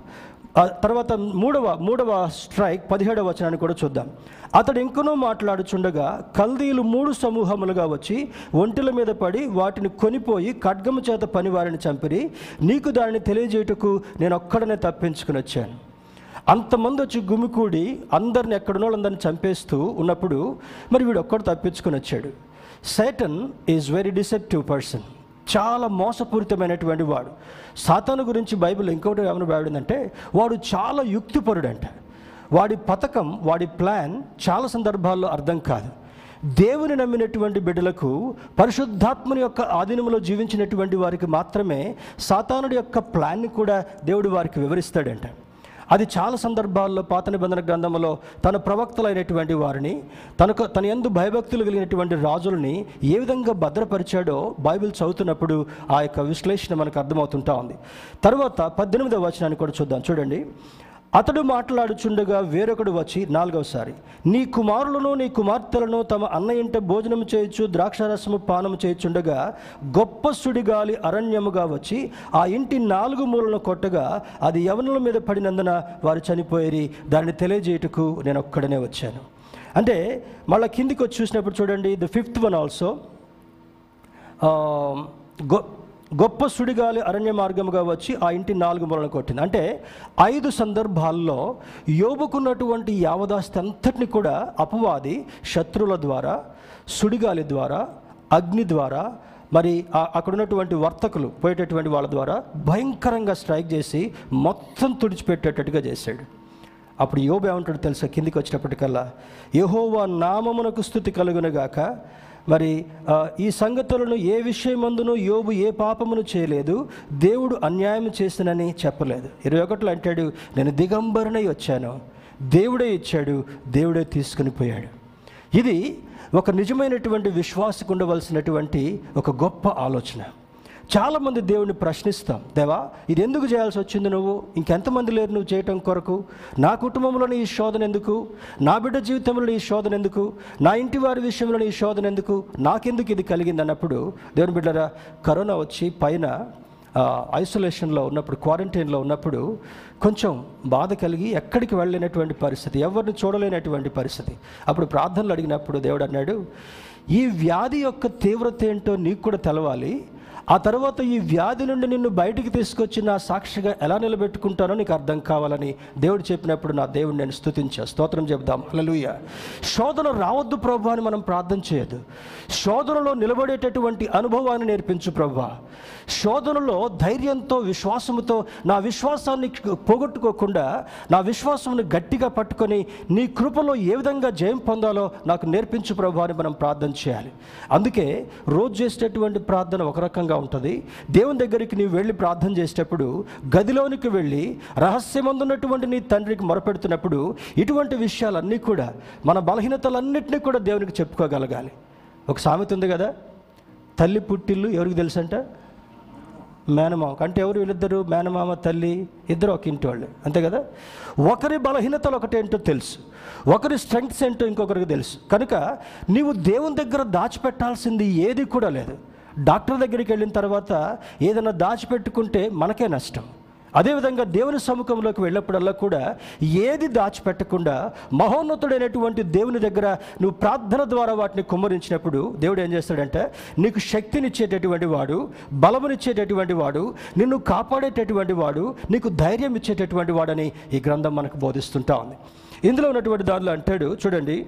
Speaker 1: తర్వాత మూడవ మూడవ స్ట్రైక్ పదిహేడవ వచనాన్ని కూడా చూద్దాం. అతడు ఇంకనూ మాట్లాడుచుండగా కల్దీలు మూడు సమూహములుగా వచ్చి ఒంటిల మీద పడి వాటిని కొనిపోయి ఖడ్గము చేత పనివారిని చంపిరి. నీకు దానిని తెలియజేయుటకు నేను ఒక్కడనే తప్పించుకుని వచ్చాను. అంతమంది వచ్చి గుమికూడి అందరిని ఎక్కడున్న వాళ్ళందరిని చంపేస్తూ ఉన్నప్పుడు మరి వీడు ఒక్కడు తప్పించుకొని వచ్చాడు. Satan is very deceptive person. చాలా మోసపూరితమైనటువంటి వాడు. సాతాను గురించి బైబిల్ ఇంకొకటి ఏమైనా బావిడిందంటే వాడు చాలా యుక్తిపరుడంట. వాడి పథకం వాడి ప్లాన్ చాలా సందర్భాల్లో అర్థం కాదు. దేవుని నమ్మినటువంటి బిడ్డలకు పరిశుద్ధాత్మని యొక్క ఆధీనంలో జీవించినటువంటి వారికి మాత్రమే సాతానుడి యొక్క ప్లాన్ని కూడా దేవుడు వారికి వివరిస్తాడంట. అది చాలా సందర్భాల్లో పాత నిబంధన గ్రంథంలో తన ప్రవక్తలైనటువంటి వారిని తనకు తన ఎందు భయభక్తులు కలిగినటువంటి రాజులని ఏ విధంగా భద్రపరిచాడో బైబిల్ చదువుతున్నప్పుడు ఆ యొక్క విశ్లేషణ మనకు అర్థమవుతుంటా ఉంది. తర్వాత పద్దెనిమిదవ వచనాన్ని కూడా చూద్దాం. చూడండి. అతడు మాట్లాడుచుండగా వేరొకడు వచ్చి నాలుగవసారి నీ కుమారులను నీ కుమార్తెలను తమ అన్న ఇంట భోజనం చేయొచ్చు ద్రాక్షారసము పానం చేయుచుండగా గొప్ప సుడిగాలి అరణ్యముగా వచ్చి ఆ ఇంటి నాలుగు మూలను కొట్టగా అది యవనుల మీద పడినందున వారు చనిపోయేరి. దాన్ని తెలియజేయటకు నేను ఒక్కడనే వచ్చాను. అంటే మళ్ళీ కిందికి వచ్చి చూసినప్పుడు చూడండి ద ఫిఫ్త్ వన్ ఆల్సో గొ గొప్ప సుడిగాలి అరణ్య మార్గముగా వచ్చి ఆ ఇంటి నాలుగు మూలను కొట్టింది. అంటే ఐదు సందర్భాల్లో యోబుకున్నటువంటి యావదాస్తి అంతటిని కూడా అపవాది శత్రువుల ద్వారా సుడిగాలి ద్వారా అగ్ని ద్వారా మరి అక్కడ ఉన్నటువంటి వర్తకులు పోయేటటువంటి వాళ్ళ ద్వారా భయంకరంగా స్ట్రైక్ చేసి మొత్తం తుడిచిపెట్టేటట్టుగా చేశాడు. అప్పుడు యోబు ఏమంటాడు తెలుసా? కిందికి వచ్చినప్పటికల్లా యహోవా నామమునకు స్థుతి కలుగునగాక మరి ఈ సంగతులను ఏ విషయమందును యోబు ఏ పాపమును చేయలేదు దేవుడు అన్యాయం చేసినని చెప్పలేదు. ఇరవై ఒకటిలో అంటాడు నేను దిగంబరునై వచ్చాను. దేవుడే ఇచ్చాడు దేవుడే తీసుకుని పోయాడు. ఇది ఒక నిజమైనటువంటి విశ్వాసకు ఉండవలసినటువంటి ఒక గొప్ప ఆలోచన. చాలామంది దేవుని ప్రశ్నిస్తాం. దేవా ఇది ఎందుకు చేయాల్సి వచ్చింది నువ్వు? ఇంకెంతమంది లేరు నువ్వు చేయటం కొరకు? నా కుటుంబంలోని ఈ శోధన ఎందుకు? నా బిడ్డ జీవితంలో ఈ శోధన ఎందుకు? నా ఇంటి వారి విషయంలో ఈ శోధన ఎందుకు? నాకెందుకు ఇది కలిగింది అన్నప్పుడు దేవుని బిడ్డరా కరోనా వచ్చి పైన ఐసోలేషన్లో ఉన్నప్పుడు క్వారంటైన్లో ఉన్నప్పుడు కొంచెం బాధ కలిగి ఎక్కడికి వెళ్ళలేనటువంటి పరిస్థితి ఎవరిని చూడలేనటువంటి పరిస్థితి. అప్పుడు ప్రార్థనలు అడిగినప్పుడు దేవుడు అన్నాడు ఈ వ్యాధి యొక్క తీవ్రత ఏంటో నీకు కూడా తెలవాలి. ఆ తర్వాత ఈ వ్యాధి నుండి నిన్ను బయటికి తీసుకొచ్చి నా సాక్షిగా ఎలా నిలబెట్టుకుంటానో నీకు అర్థం కావాలని దేవుడు చెప్పినప్పుడు నా దేవుడు నేను స్థుతించా స్తోత్రం చెప్దాం అలలుయ శోధన రావద్దు ప్రభు అని మనం ప్రార్థన చేయదు శోధనలో నిలబడేటటువంటి అనుభవాన్ని నేర్పించు ప్రభు. శోధనలో ధైర్యంతో విశ్వాసముతో నా విశ్వాసాన్ని పోగొట్టుకోకుండా నా విశ్వాసమును గట్టిగా పట్టుకొని నీ కృపలో ఏ విధంగా జయం పొందాలో నాకు నేర్పించు ప్రభు అని మనం ప్రార్థన చేయాలి. అందుకే రోజు చేసేటటువంటి ప్రార్థన ఒక రకంగా ఉంటుంది. దేవుని దగ్గరికి నీవు వెళ్ళి ప్రార్థన చేసేటప్పుడు గదిలోనికి వెళ్ళి రహస్యమందున్నటువంటి నీ తండ్రికి మొరపెడుతున్నప్పుడు ఇటువంటి విషయాలన్నీ కూడా మన బలహీనతలన్నింటినీ కూడా దేవునికి చెప్పుకోగలగాలి. ఒక సామెత ఉంది కదా? తల్లి పుట్టిల్లు ఎవరికి తెలుసంట? మేనమామ అంటే ఎవరు? వీళ్ళిద్దరు? మేనమామ తల్లి ఇద్దరు ఒక ఇంటి వాళ్ళు. అంతే కదా? ఒకరి బలహీనతలు ఒకటేంటో తెలుసు. ఒకరి స్ట్రెంగ్త్స్ ఏంటో ఇంకొకరికి తెలుసు. కనుక నీవు దేవుని దగ్గర దాచిపెట్టాల్సింది ఏది కూడా లేదు. డాక్టర్ దగ్గరికి వెళ్ళిన తర్వాత ఏదైనా దాచిపెట్టుకుంటే మనకే నష్టం. అదేవిధంగా దేవుని సముఖంలోకి వెళ్ళినప్పుడల్లా కూడా ఏది దాచిపెట్టకుండా మహోన్నతుడైనటువంటి దేవుని దగ్గర నువ్వు ప్రార్థన ద్వారా వాటిని కుమ్మరించినప్పుడు దేవుడు ఏం చేస్తాడంటే నీకు శక్తినిచ్చేటటువంటి వాడు బలమునిచ్చేటటువంటి వాడు నిన్ను కాపాడేటటువంటి వాడు నీకు ధైర్యం ఇచ్చేటటువంటి వాడని ఈ గ్రంథం మనకు బోధిస్తుంటా ఉంది. ఇందులో ఉన్నటువంటి దానిలో అంటాడు చూడండి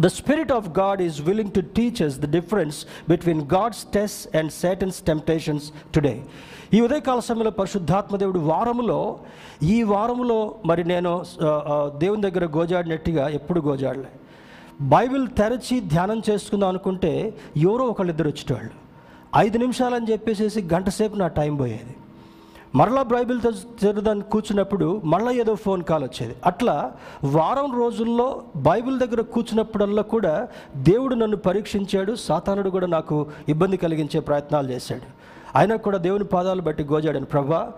Speaker 1: The Spirit of God is willing to teach us the difference between God's tests and Satan's temptations today. ఈ ఉదయకాల సమయంలో పరిశుద్ధాత్మ దేవుడు వారములో ఈ వారములో మరి నేను దేవుని దగ్గర గోజాడినట్టుగా ఎప్పుడు గోజాడలే. బైబిల్ తెరచి ధ్యానం చేసుకుందాం అనుకుంటే ఎవరో ఒకళ్ళిద్దరు వచ్చేటవాళ్ళు ఐదు నిమిషాలని చెప్పేసి గంట సేపు నా టైం పోయేది. మరలా బైబిల్ చదువుదాన్ని కూర్చున్నప్పుడు మళ్ళీ ఏదో ఫోన్ కాల్ వచ్చేది. అట్లా వారం రోజుల్లో బైబిల్ దగ్గర కూర్చున్నప్పుడల్లా కూడా దేవుడు నన్ను పరీక్షించాడు సాతానుడు కూడా నాకు ఇబ్బంది కలిగించే ప్రయత్నాలు చేశాడు. అయినా కూడా దేవుని పాదాలు బట్టి గోజాడని. ప్రభా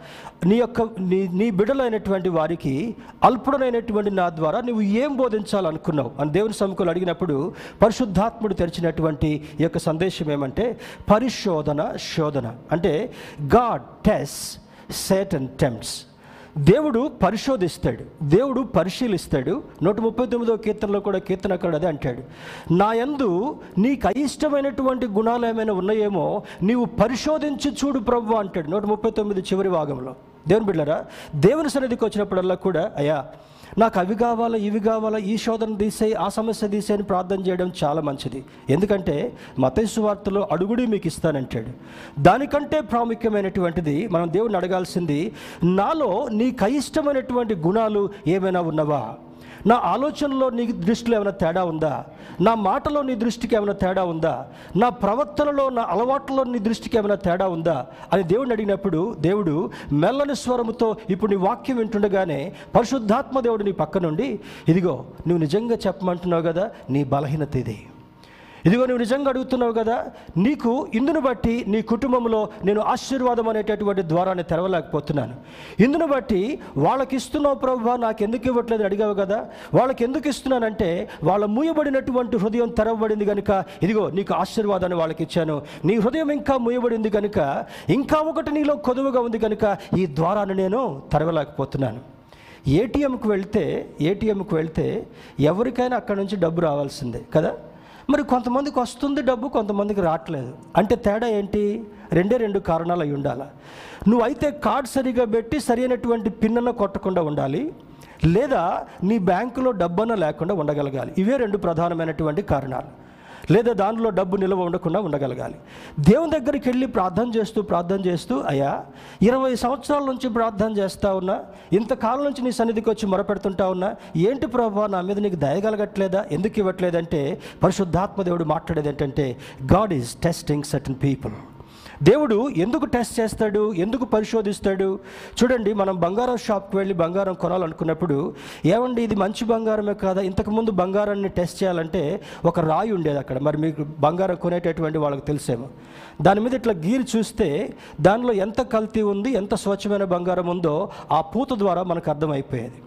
Speaker 1: నీ యొక్క నీ నీ బిడ్డలైనటువంటి వారికి అల్పుడనైనటువంటి నా ద్వారా నువ్వు ఏం బోధించాలనుకున్నావు? అని దేవుని సముఖంలో అడిగినప్పుడు పరిశుద్ధాత్ముడు తెరిచినటువంటి ఈ యొక్క సందేశం ఏమంటే పరిశోధన శోధన. అంటే గాడ్ టెస్ట్ సేటన్ టెంప్ట్స్ దేవుడు పరిశోధిస్తాడు. దేవుడు పరిశీలిస్తాడు. నూట ముప్పై తొమ్మిదో కీర్తనలో కూడా కీర్తనకాడు అదే అంటాడు. నా యందు నీకు అయిష్టమైనటువంటి గుణాలు ఏమైనా ఉన్నాయేమో నీవు పరిశోధించి చూడు ప్రభు అంటాడు నూట ముప్పై తొమ్మిది చివరి భాగంలో. దేవుని బిడ్డరా దేవుని సన్నిధికి వచ్చినప్పుడల్లా కూడా అయ్యా నాకు అవి కావాలా ఇవి కావాలా ఈ శోధన తీసేయి ఆ సమస్య తీసేయని ప్రార్థన చేయడం చాలా మంచిది. ఎందుకంటే మతేసు వార్తలో అడుగుడి మీకు ఇస్తానంటాడు. దానికంటే ప్రాముఖ్యమైనటువంటిది మనం దేవుడిని అడగాల్సింది నాలో నీకు అయిష్టమైనటువంటి గుణాలు ఏమైనా ఉన్నవా? నా ఆలోచనలో నీ దృష్టిలో ఏమైనా తేడా ఉందా? నా మాటలో నీ దృష్టికి ఏమైనా తేడా ఉందా? నా ప్రవర్తనలో నా అలవాట్లలో నీ దృష్టికి ఏమైనా తేడా ఉందా? అని దేవుడిని అడిగినప్పుడు దేవుడు మెల్లని స్వరముతో ఇప్పుడు నీ వాక్యం వింటుండగానే పరిశుద్ధాత్మ దేవుడు నీ పక్క నుండి ఇదిగో నువ్వు నిజంగా చెప్పమంటున్నావు కదా నీ బలహీనత ఇది. ఇదిగో నువ్వు నిజంగా అడుగుతున్నావు కదా నీకు ఇందును బట్టి నీ కుటుంబంలో నేను ఆశీర్వాదం అనేటటువంటి ద్వారాన్ని తెరవలేకపోతున్నాను. ఇందును బట్టి వాళ్ళకి ఇస్తున్నావు ప్రభు నాకు ఎందుకు ఇవ్వట్లేదు అడిగావు కదా వాళ్ళకి ఎందుకు ఇస్తున్నానంటే వాళ్ళ మూయబడినటువంటి హృదయం తెరవబడింది కనుక ఇదిగో నీకు ఆశీర్వాదాన్ని వాళ్ళకి ఇచ్చాను. నీ హృదయం ఇంకా మూయబడింది కనుక ఇంకా ఒకటి నీలో కొదువుగా ఉంది కనుక ఈ ద్వారాన్ని నేను తెరవలేకపోతున్నాను. ఏటీఎంకి వెళ్తే ఏటీఎంకి వెళ్తే ఎవరికైనా అక్కడ నుంచి డబ్బు రావాల్సిందే కదా. మరి కొంతమందికి వస్తుంది డబ్బు కొంతమందికి రావట్లేదు. అంటే తేడా ఏంటి? రెండే రెండు కారణాలు అయి ఉండాలి? నువ్వైతే కార్డ్ సరిగా పెట్టి సరైనటువంటి పిన్నన కొట్టకుండా ఉండాలి లేదా నీ బ్యాంకులో డబ్బన లేకుండా ఉండగలగాలి. ఇవే రెండు ప్రధానమైనటువంటి కారణాలు. లేదా దానిలో డబ్బు నిల్వ ఉండకుండా ఉండగలగాలి. దేవుని దగ్గరికి వెళ్ళి ప్రార్థన చేస్తూ ప్రార్థన చేస్తూ అయ్యా ఇరవై సంవత్సరాల నుంచి ప్రార్థన చేస్తూ ఉన్నా ఇంతకాలం నుంచి నీ సన్నిధికి వచ్చి మొరపెడుతుంటా ఉన్నా ఏంటి ప్రభా నా మీద నీకు దయగలగట్లేదా ఎందుకు ఇవ్వట్లేదంటే పరిశుద్ధాత్మ దేవుడు మాట్లాడేది ఏంటంటే God is testing certain people. దేవుడు ఎందుకు టెస్ట్ చేస్తాడు? ఎందుకు పరిశోధిస్తాడు? చూడండి మనం బంగారం షాప్కి వెళ్ళి బంగారం కొనాలనుకున్నప్పుడు ఏమండి ఇది మంచి బంగారమే కాదా? ఇంతకుముందు బంగారాన్ని టెస్ట్ చేయాలంటే ఒక రాయి ఉండేది అక్కడ. మరి మీకు బంగారం కొనేటటువంటి వాళ్ళకి తెలిసేమో. దాని మీద ఇట్లా గీరి చూస్తే దానిలో ఎంత కల్తీ ఉంది ఎంత స్వచ్ఛమైన బంగారం ఉందో ఆ పూత ద్వారా మనకు అర్థమైపోయేది.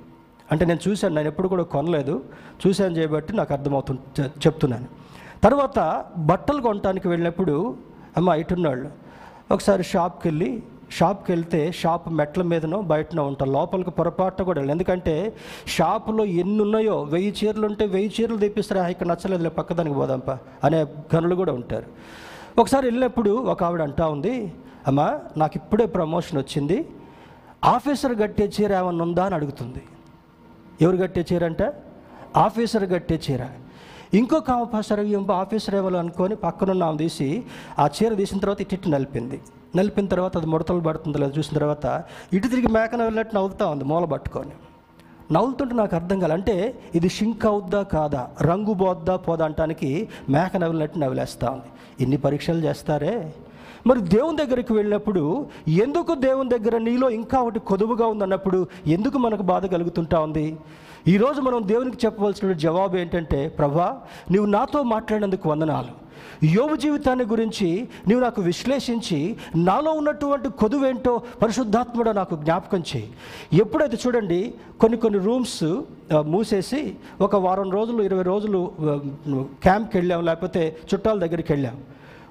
Speaker 1: అంటే నేను చూశాను నేను ఎప్పుడు కూడా కొనలేదు. చూశాను చేయబట్టి నాకు అర్థమవుతు చెప్తున్నాను. తర్వాత బట్టలు కొనడానికి వెళ్ళినప్పుడు అమ్మ ఇటున్నాళ్ళు. ఒకసారి షాప్కి వెళ్ళి షాప్కి వెళ్తే షాప్ మెట్ల మీదనో బయటనో ఉంటాం లోపలికి పొరపాటు కూడా ఎందుకంటే షాపులో ఎన్ని ఉన్నాయో వెయ్యి చీరలు ఉంటే వెయ్యి చీరలు తెప్పిస్తారా? ఇక్కడ నచ్చలేదు పక్కదానికి పోదాంపా అనే గనులు కూడా ఉంటారు. ఒకసారి వెళ్ళినప్పుడు ఒక ఆవిడ అంటా ఉంది అమ్మా నాకు ఇప్పుడే ప్రమోషన్ వచ్చింది. ఆఫీసర్ కట్టే చీర ఏమన్నా ఉందా? అని అడుగుతుంది. ఎవరు కట్టే చీర అంటే? ఆఫీసర్ కట్టే చీర. ఇంకొక ఆఫీసర్ ఇంకో ఆఫీసర్ ఎవరు అనుకొని పక్కనున్న ఆమె తీసి ఆ చీర తీసిన తర్వాత ఇటు నలిపింది. నలిపిన తర్వాత అది ముడతలు పడుతుందో లేదో చూసిన తర్వాత ఇటు తిరిగి మేకన వెళ్ళినట్టు నవ్వుతా ఉంది మూల పట్టుకొని. నవ్వుతుంటే నాకు అర్థం కాలే. అంటే ఇది షింక్ అవుద్దా కాదా రంగు బోద్దా పోదా అంటానికి మేక నవ్వినట్టు నవ్వులేస్తా ఉంది. ఇన్ని పరీక్షలు చేస్తారే? మరి దేవుని దగ్గరికి వెళ్ళినప్పుడు ఎందుకు దేవుని దగ్గర నీలో ఇంకా ఒకటి కొదువుగా ఉందన్నప్పుడు ఎందుకు మనకు బాధ కలుగుతుంటా ఉంది? ఈరోజు మనం దేవునికి చెప్పవలసిన జవాబు ఏంటంటే ప్రభా నువ్వు నాతో మాట్లాడినందుకు వందనాలు. యోగు జీవితాన్ని గురించి నీవు నాకు విశ్లేషించి నాలో ఉన్నటువంటి కొదువేంటో పరిశుద్ధాత్ముడు నాకు జ్ఞాపకం చేయి. ఎప్పుడైతే చూడండి కొన్ని కొన్ని రూమ్స్ మూసేసి ఒక వారం రోజులు ఇరవై రోజులు క్యాంప్కి వెళ్ళాం లేకపోతే చుట్టాల దగ్గరికి వెళ్ళాం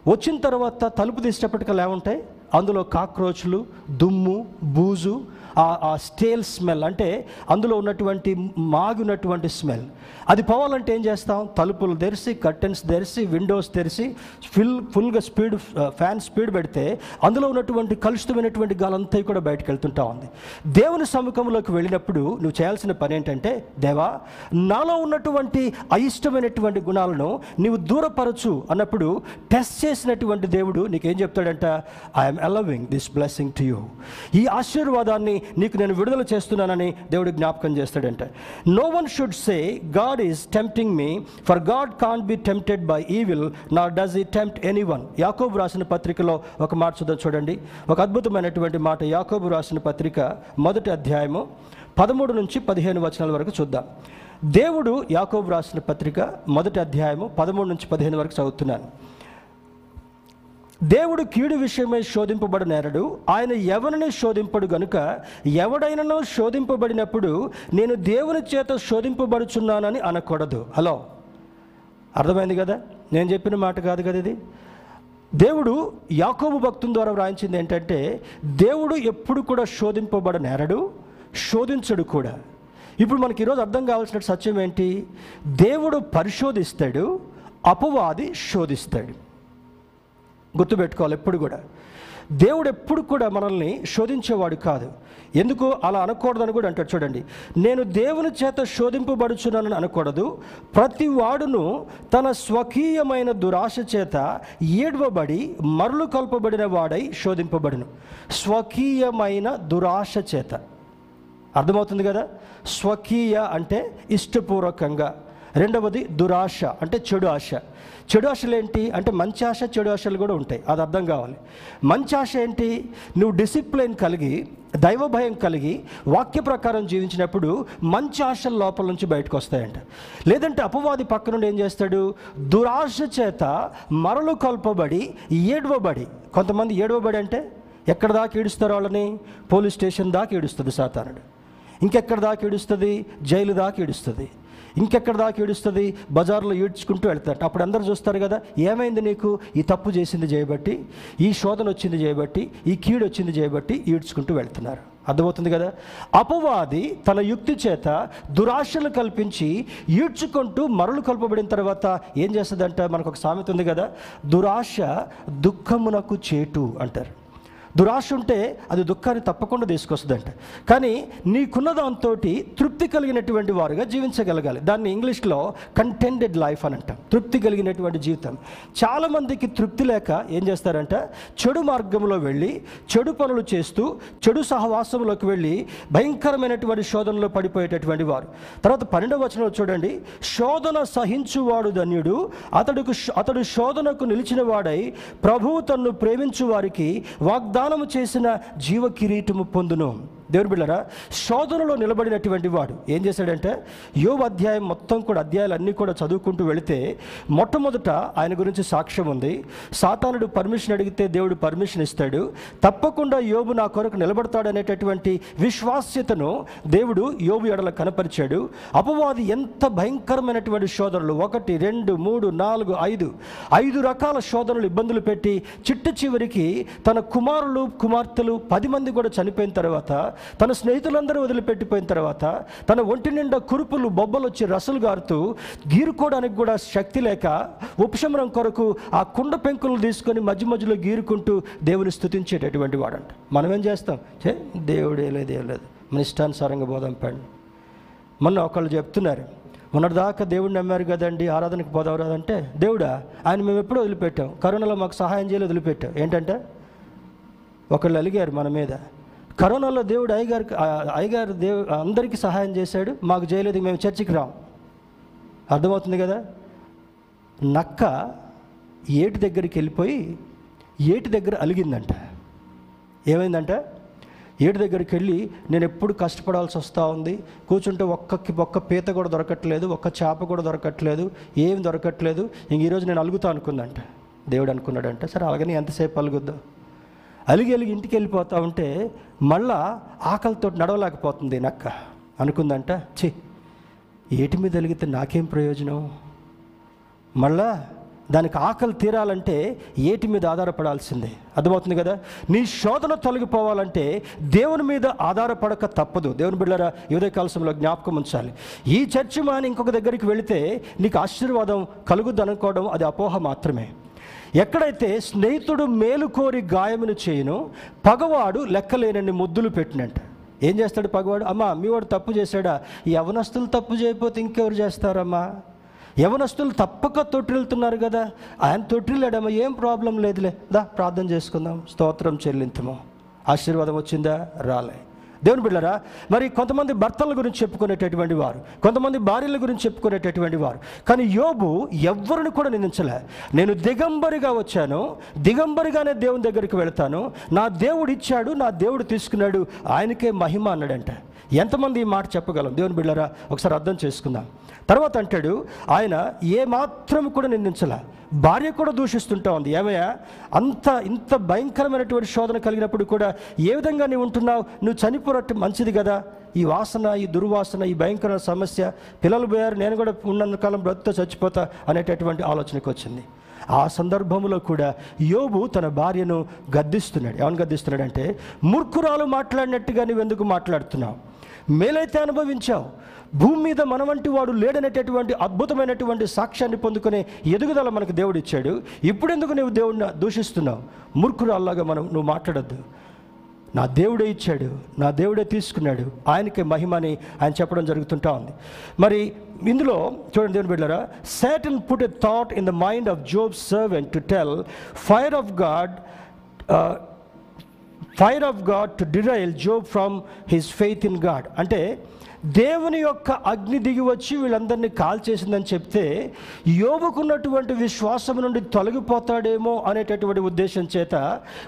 Speaker 1: వచ్చిన తర్వాత తలుపు తీసేటప్పటికల్లా ఏముంటాయి అందులో కాక్రోచ్లు దుమ్ము బూజు ఆ- స్టేల్ స్మెల్ అంటే అందులో ఉన్నటువంటి మాగినటువంటి స్మెల్ అది పోవాలంటే ఏం చేస్తాం? తలుపులు తెరిచి కర్టెన్స్ తెరిచి విండోస్ తెరిచి ఫుల్ ఫుల్గా స్పీడ్ ఫ్యాన్ స్పీడ్ పెడితే అందులో ఉన్నటువంటి కలుషితమైనటువంటి గాలంతా కూడా బయటకు వెళ్తుంటా ఉంది. దేవుని సముఖంలోకి వెళ్ళినప్పుడు నువ్వు చేయాల్సిన పని ఏంటంటే దేవా నాలో ఉన్నటువంటి అయిష్టమైనటువంటి గుణాలను నీవు దూరపరచు అన్నప్పుడు టెస్ట్ చేసినటువంటి దేవుడు నీకేం చెప్తాడంట? I'm allowing this blessing to you ఈ ఆశీర్వాదాన్ని నీకు నేను విడుదల చేస్తున్నానని దేవుడు జ్ఞాపకం చేస్తాడంట. No one should say God is tempting me for God can be tempted by evil nor does he tempt anyone యాకోబు రాసిన పత్రికలో ఒక మాట చూద్దాం చూడండి. ఒక అద్భుతమైనటువంటి మాట యాకోబు రాసిన పత్రిక మొదటి అధ్యాయము పదమూడు నుంచి పదిహేను వచనాల వరకు చూద్దాం. దేవుడు యాకోబు రాసిన పత్రిక మొదటి అధ్యాయము పదమూడు నుంచి పదిహేను వరకు చదువుతున్నాను. దేవుడు కీడు విషయమై శోధింపబడినారడు ఆయన ఎవరిని శోధింపడు గనుక ఎవడైనను శోధింపబడినప్పుడు నేను దేవుని చేత శోధింపబడుచున్నానని అనకూడదు. హలో అర్థమైంది కదా? నేను చెప్పిన మాట కాదు కదా ఇది? దేవుడు యాకోబు భక్తుల ద్వారా వ్రాయించింది ఏంటంటే దేవుడు ఎప్పుడు కూడా శోధింపబడనేరడు శోధించడు కూడా. ఇప్పుడు మనకి ఈరోజు అర్థం కావాల్సిన సత్యం ఏంటి? దేవుడు పరిశోధిస్తాడు అపవాది శోధిస్తాడు. గుర్తుపెట్టుకోవాలి ఎప్పుడు కూడా. దేవుడు ఎప్పుడు కూడా మనల్ని శోధించేవాడు కాదు. ఎందుకు? అలా అనకూడదని కూడా అంటాడు చూడండి. నేను దేవుని చేత శోధింపబడుచున్నానని అనకూడదు. ప్రతి వాడును తన స్వకీయమైన దురాశ చేత ఏడ్వబడి మరలు కల్పబడిన వాడై శోధింపబడును. స్వకీయమైన దురాశ చేత. అర్థమవుతుంది కదా? స్వకీయ అంటే ఇష్టపూర్వకంగా. రెండవది దురాశ అంటే చెడు ఆశ. చెడు ఆశలు ఏంటి? అంటే మంచి ఆశ చెడు ఆశలు కూడా ఉంటాయి. అది అర్థం కావాలి. మంచి ఆశ ఏంటి? నువ్వు డిసిప్లిన్ కలిగి దైవ భయం కలిగి వాక్య ప్రకారం జీవించినప్పుడు మంచి ఆశలు లోపల నుంచి బయటకు వస్తాయంట. లేదంటే అపవాది పక్క నుండి ఏం చేస్తాడు? దురాశ చేత మరలు కొల్పబడి ఏడవబడి కొంతమంది ఏడవబడి అంటే ఎక్కడ దాకా ఈడుస్తారు వాళ్ళని? పోలీస్ స్టేషన్ దాకా ఈడుస్తుంది సాతానుడు. ఇంకెక్కడ దాకా ఈడుస్తుంది జైలు దాకా ఈడుస్తుంది ఇంకెక్కడ దాకా ఏడుస్తుంది? బజార్లో ఈడ్చుకుంటూ వెళ్తాడు అప్పుడు అందరూ చూస్తారు కదా ఏమైంది నీకు? ఈ తప్పు చేసింది చేయబట్టి ఈ శోధన వచ్చింది చేయబట్టి ఈ కీడు వచ్చింది చేయబట్టి ఈడ్చుకుంటూ వెళ్తున్నారు. అర్థమవుతుంది కదా? అపవాది తన యుక్తి చేత దురాశలు కల్పించి ఈడ్చుకుంటూ మరలు కల్పబడిన తర్వాత ఏం చేస్తుందంట? మనకు ఒక సామెత ఉంది కదా దురాశ దుఃఖమునకు చేటు అంటారు. దురాశ ఉంటే అది దుఃఖాన్ని తప్పకుండా తీసుకొస్తుందంట. కానీ నీకున్న దాంతో తృప్తి కలిగినటువంటి వారుగా జీవించగలగాలి. దాన్ని ఇంగ్లీష్లో కంటెండెడ్ లైఫ్ అని అంటాం. తృప్తి కలిగినటువంటి జీవితం. చాలామందికి తృప్తి లేక ఏం చేస్తారంట? చెడు మార్గంలో వెళ్ళి చెడు పనులు చేస్తూ చెడు సహవాసంలోకి వెళ్ళి భయంకరమైనటువంటి శోధనలో పడిపోయేటటువంటి వారు. తర్వాత పన్నెండవ వచనంలో చూడండి. శోధన సహించువాడు ధన్యుడు అతడుకు అతడు శోధనకు నిలిచిన వాడై ప్రభువు తన్ను ప్రేమించు వారికి స్నానము చేసిన జీవ కిరీటము పొందును. దేవుని బిళ్ళరా శోధనలో నిలబడినటువంటి వాడు ఏం చేశాడంటే యోగ అధ్యాయం మొత్తం కూడా అధ్యాయాలు అన్నీ కూడా చదువుకుంటూ వెళితే మొట్టమొదట ఆయన గురించి సాక్ష్యం ఉంది. సాతానుడు పర్మిషన్ అడిగితే దేవుడు పర్మిషన్ ఇస్తాడు. తప్పకుండా యోబు నా కొరకు నిలబడతాడు అనేటటువంటి విశ్వాస్యతను దేవుడు యోబు ఎడల కనపరిచాడు. అపవాది ఎంత భయంకరమైనటువంటి శోధనలు ఒకటి రెండు మూడు నాలుగు ఐదు ఐదు రకాల శోధనలు ఇబ్బందులు పెట్టి చిట్ట చివరికి తన కుమారులు కుమార్తెలు పది మంది కూడా చనిపోయిన తర్వాత తన స్నేహితులందరూ వదిలిపెట్టిపోయిన తర్వాత తన ఒంటి నిండా కురుపులు బొబ్బలు వచ్చి రసలు గారుతూ గీరుకోవడానికి కూడా శక్తి లేక ఉపశమనం కొరకు ఆ కుండ పెంకులు తీసుకొని మధ్య మధ్యలో గీరుకుంటూ దేవుని స్థుతించేటటువంటి వాడంట. మనం ఏం చేస్తాం? చే దేవుడే లేదు ఏం లేదు. మన ఇష్టానుసారంగా బోధం పండి మొన్న ఒకళ్ళు చెప్తున్నారు మొన్నటిదాకా దేవుడిని నమ్మారు కదండి ఆరాధనకు పోదాం రాదంటే? దేవుడా ఆయన మేము ఎప్పుడూ వదిలిపెట్టాం. కరోనాలో మాకు సహాయం చేయలేదు వదిలిపెట్టాం. ఏంటంటే? ఒకళ్ళు అలిగారు మన మీద. కరోనాలో దేవుడు అయ్యగారికి అయ్యగారు దేవు అందరికీ సహాయం చేశాడు. మాకు చేయలేదు మేము చర్చికి రాం. అర్థమవుతుంది కదా? నక్క ఏటి దగ్గరికి వెళ్ళిపోయి ఏటి దగ్గర అలిగిందంట. ఏమైందంట? ఏటి దగ్గరికి వెళ్ళి నేను ఎప్పుడు కష్టపడాల్సి వస్తూ ఉంది. కూర్చుంటే ఒక్కకి ఒక్క పీత కూడా దొరకట్లేదు ఒక్క చేప కూడా దొరకట్లేదు ఏం దొరకట్లేదు. ఇంక ఈరోజు నేను అలుగుతా అనుకుందంట. దేవుడు అనుకున్నాడంట. సరే అలాగని ఎంతసేపు అలుగుద్దాం? అలిగి అలిగి ఇంటికి వెళ్ళిపోతూ ఉంటే మళ్ళా ఆకలితో నడవలేకపోతుంది నక్క. అనుకుందంట ఛీ ఏటి మీద అలిగితే నాకేం ప్రయోజనం? మళ్ళా దానికి ఆకలి తీరాలంటే ఏటి మీద ఆధారపడాల్సిందే. అర్థమవుతుంది కదా? నీ శోధన తొలగిపోవాలంటే దేవుని మీద ఆధారపడక తప్పదు. దేవుని బిళ్ళరా యువదే కాలశంలో జ్ఞాపకం ఉంచాలి. ఈ చర్చి మాని ఇంకొక దగ్గరికి వెళితే నీకు ఆశీర్వాదం కలుగుద్ది అనుకోవడం అది అపోహ మాత్రమే. ఎక్కడైతే స్నేహితుడు మేలు కోరి గాయమును చేయను పగవాడు లెక్కలేనన్ని ముద్దులు పెట్టినంట. ఏం చేస్తాడు పగవాడు? అమ్మా మీవాడు తప్పు చేశాడా? యవనస్తులు తప్పు చేయకపోతే ఇంకెవరు చేస్తారమ్మా? యవనస్తులు తప్పక తొట్టిల్తున్నారు కదా. ఆయన తొట్టిల్లాడమ్మా ఏం ప్రాబ్లం లేదులే. దా ప్రార్థన చేసుకుందాం. స్తోత్రం చెల్లింతము ఆశీర్వాదం వచ్చిందా? రాలే. దేవుని బిళ్ళరా మరి కొంతమంది భర్తల గురించి చెప్పుకునేటటువంటి వారు కొంతమంది భార్యల గురించి చెప్పుకునేటటువంటి వారు కానీ యోబు ఎవ్వరిని కూడా నిందించలే. నేను దిగంబరిగా వచ్చాను దిగంబరిగానే దేవుని దగ్గరికి వెళ్తాను నా దేవుడు ఇచ్చాడు నా దేవుడు తీసుకున్నాడు ఆయనకే మహిమ అన్నాడంట. ఎంతమంది ఈ మాట చెప్పగలం? దేవుని బిళ్ళరా ఒకసారి అర్థం చేసుకుందాం. తర్వాత అంటాడు ఆయన ఏ మాత్రం కూడా నిందించలే. భార్య కూడా దూషిస్తుంటా ఉంది. ఏమయ్యా? అంత ఇంత భయంకరమైనటువంటి శోధన కలిగినప్పుడు కూడా ఏ విధంగా నీవు ఉంటున్నావు? నువ్వు చనిపోరట్టు మంచిది కదా. ఈ వాసన ఈ దుర్వాసన ఈ భయంకర సమస్య పిల్లలు పోయారు నేను కూడా ఉన్నంత కాలం బ్రతుతో చచ్చిపోతా అనేటటువంటి ఆలోచనకు వచ్చింది. ఆ సందర్భంలో కూడా యోబు తన భార్యను గద్దిస్తున్నాడు. ఏమని గద్దిస్తున్నాడంటే మూర్ఖురాలు మాట్లాడినట్టుగా నువ్వెందుకు మాట్లాడుతున్నావు? మేలైతే అనుభవించావు భూమి మీద మన వంటి వాడు లేడనేటటువంటి అద్భుతమైనటువంటి సాక్ష్యాన్ని పొందుకునే ఎదుగుదల మనకు దేవుడు ఇచ్చాడు ఇప్పుడెందుకు నువ్వు దేవుడిని దూషిస్తున్నావు? మూర్ఖురాల్లాగా మనం నువ్వు మాట్లాడద్దు. నా దేవుడే ఇచ్చాడు నా దేవుడే తీసుకున్నాడు. ఆయనకి మహిమని ఆయన చెప్పడం జరుగుతుంటా ఉంది. మరి ఇందులో చూడండి దేవుని బిడ్డారా Satan put a thought in the mind of Job servant to tell fire of God fire of God to derail Job from his faith in God అంటే దేవుని యొక్క అగ్ని దిగి వచ్చి వీళ్ళందరినీ కాల్ చేసిందని చెప్తే యోగుకున్నటువంటి విశ్వాసం నుండి తొలగిపోతాడేమో అనేటటువంటి ఉద్దేశం చేత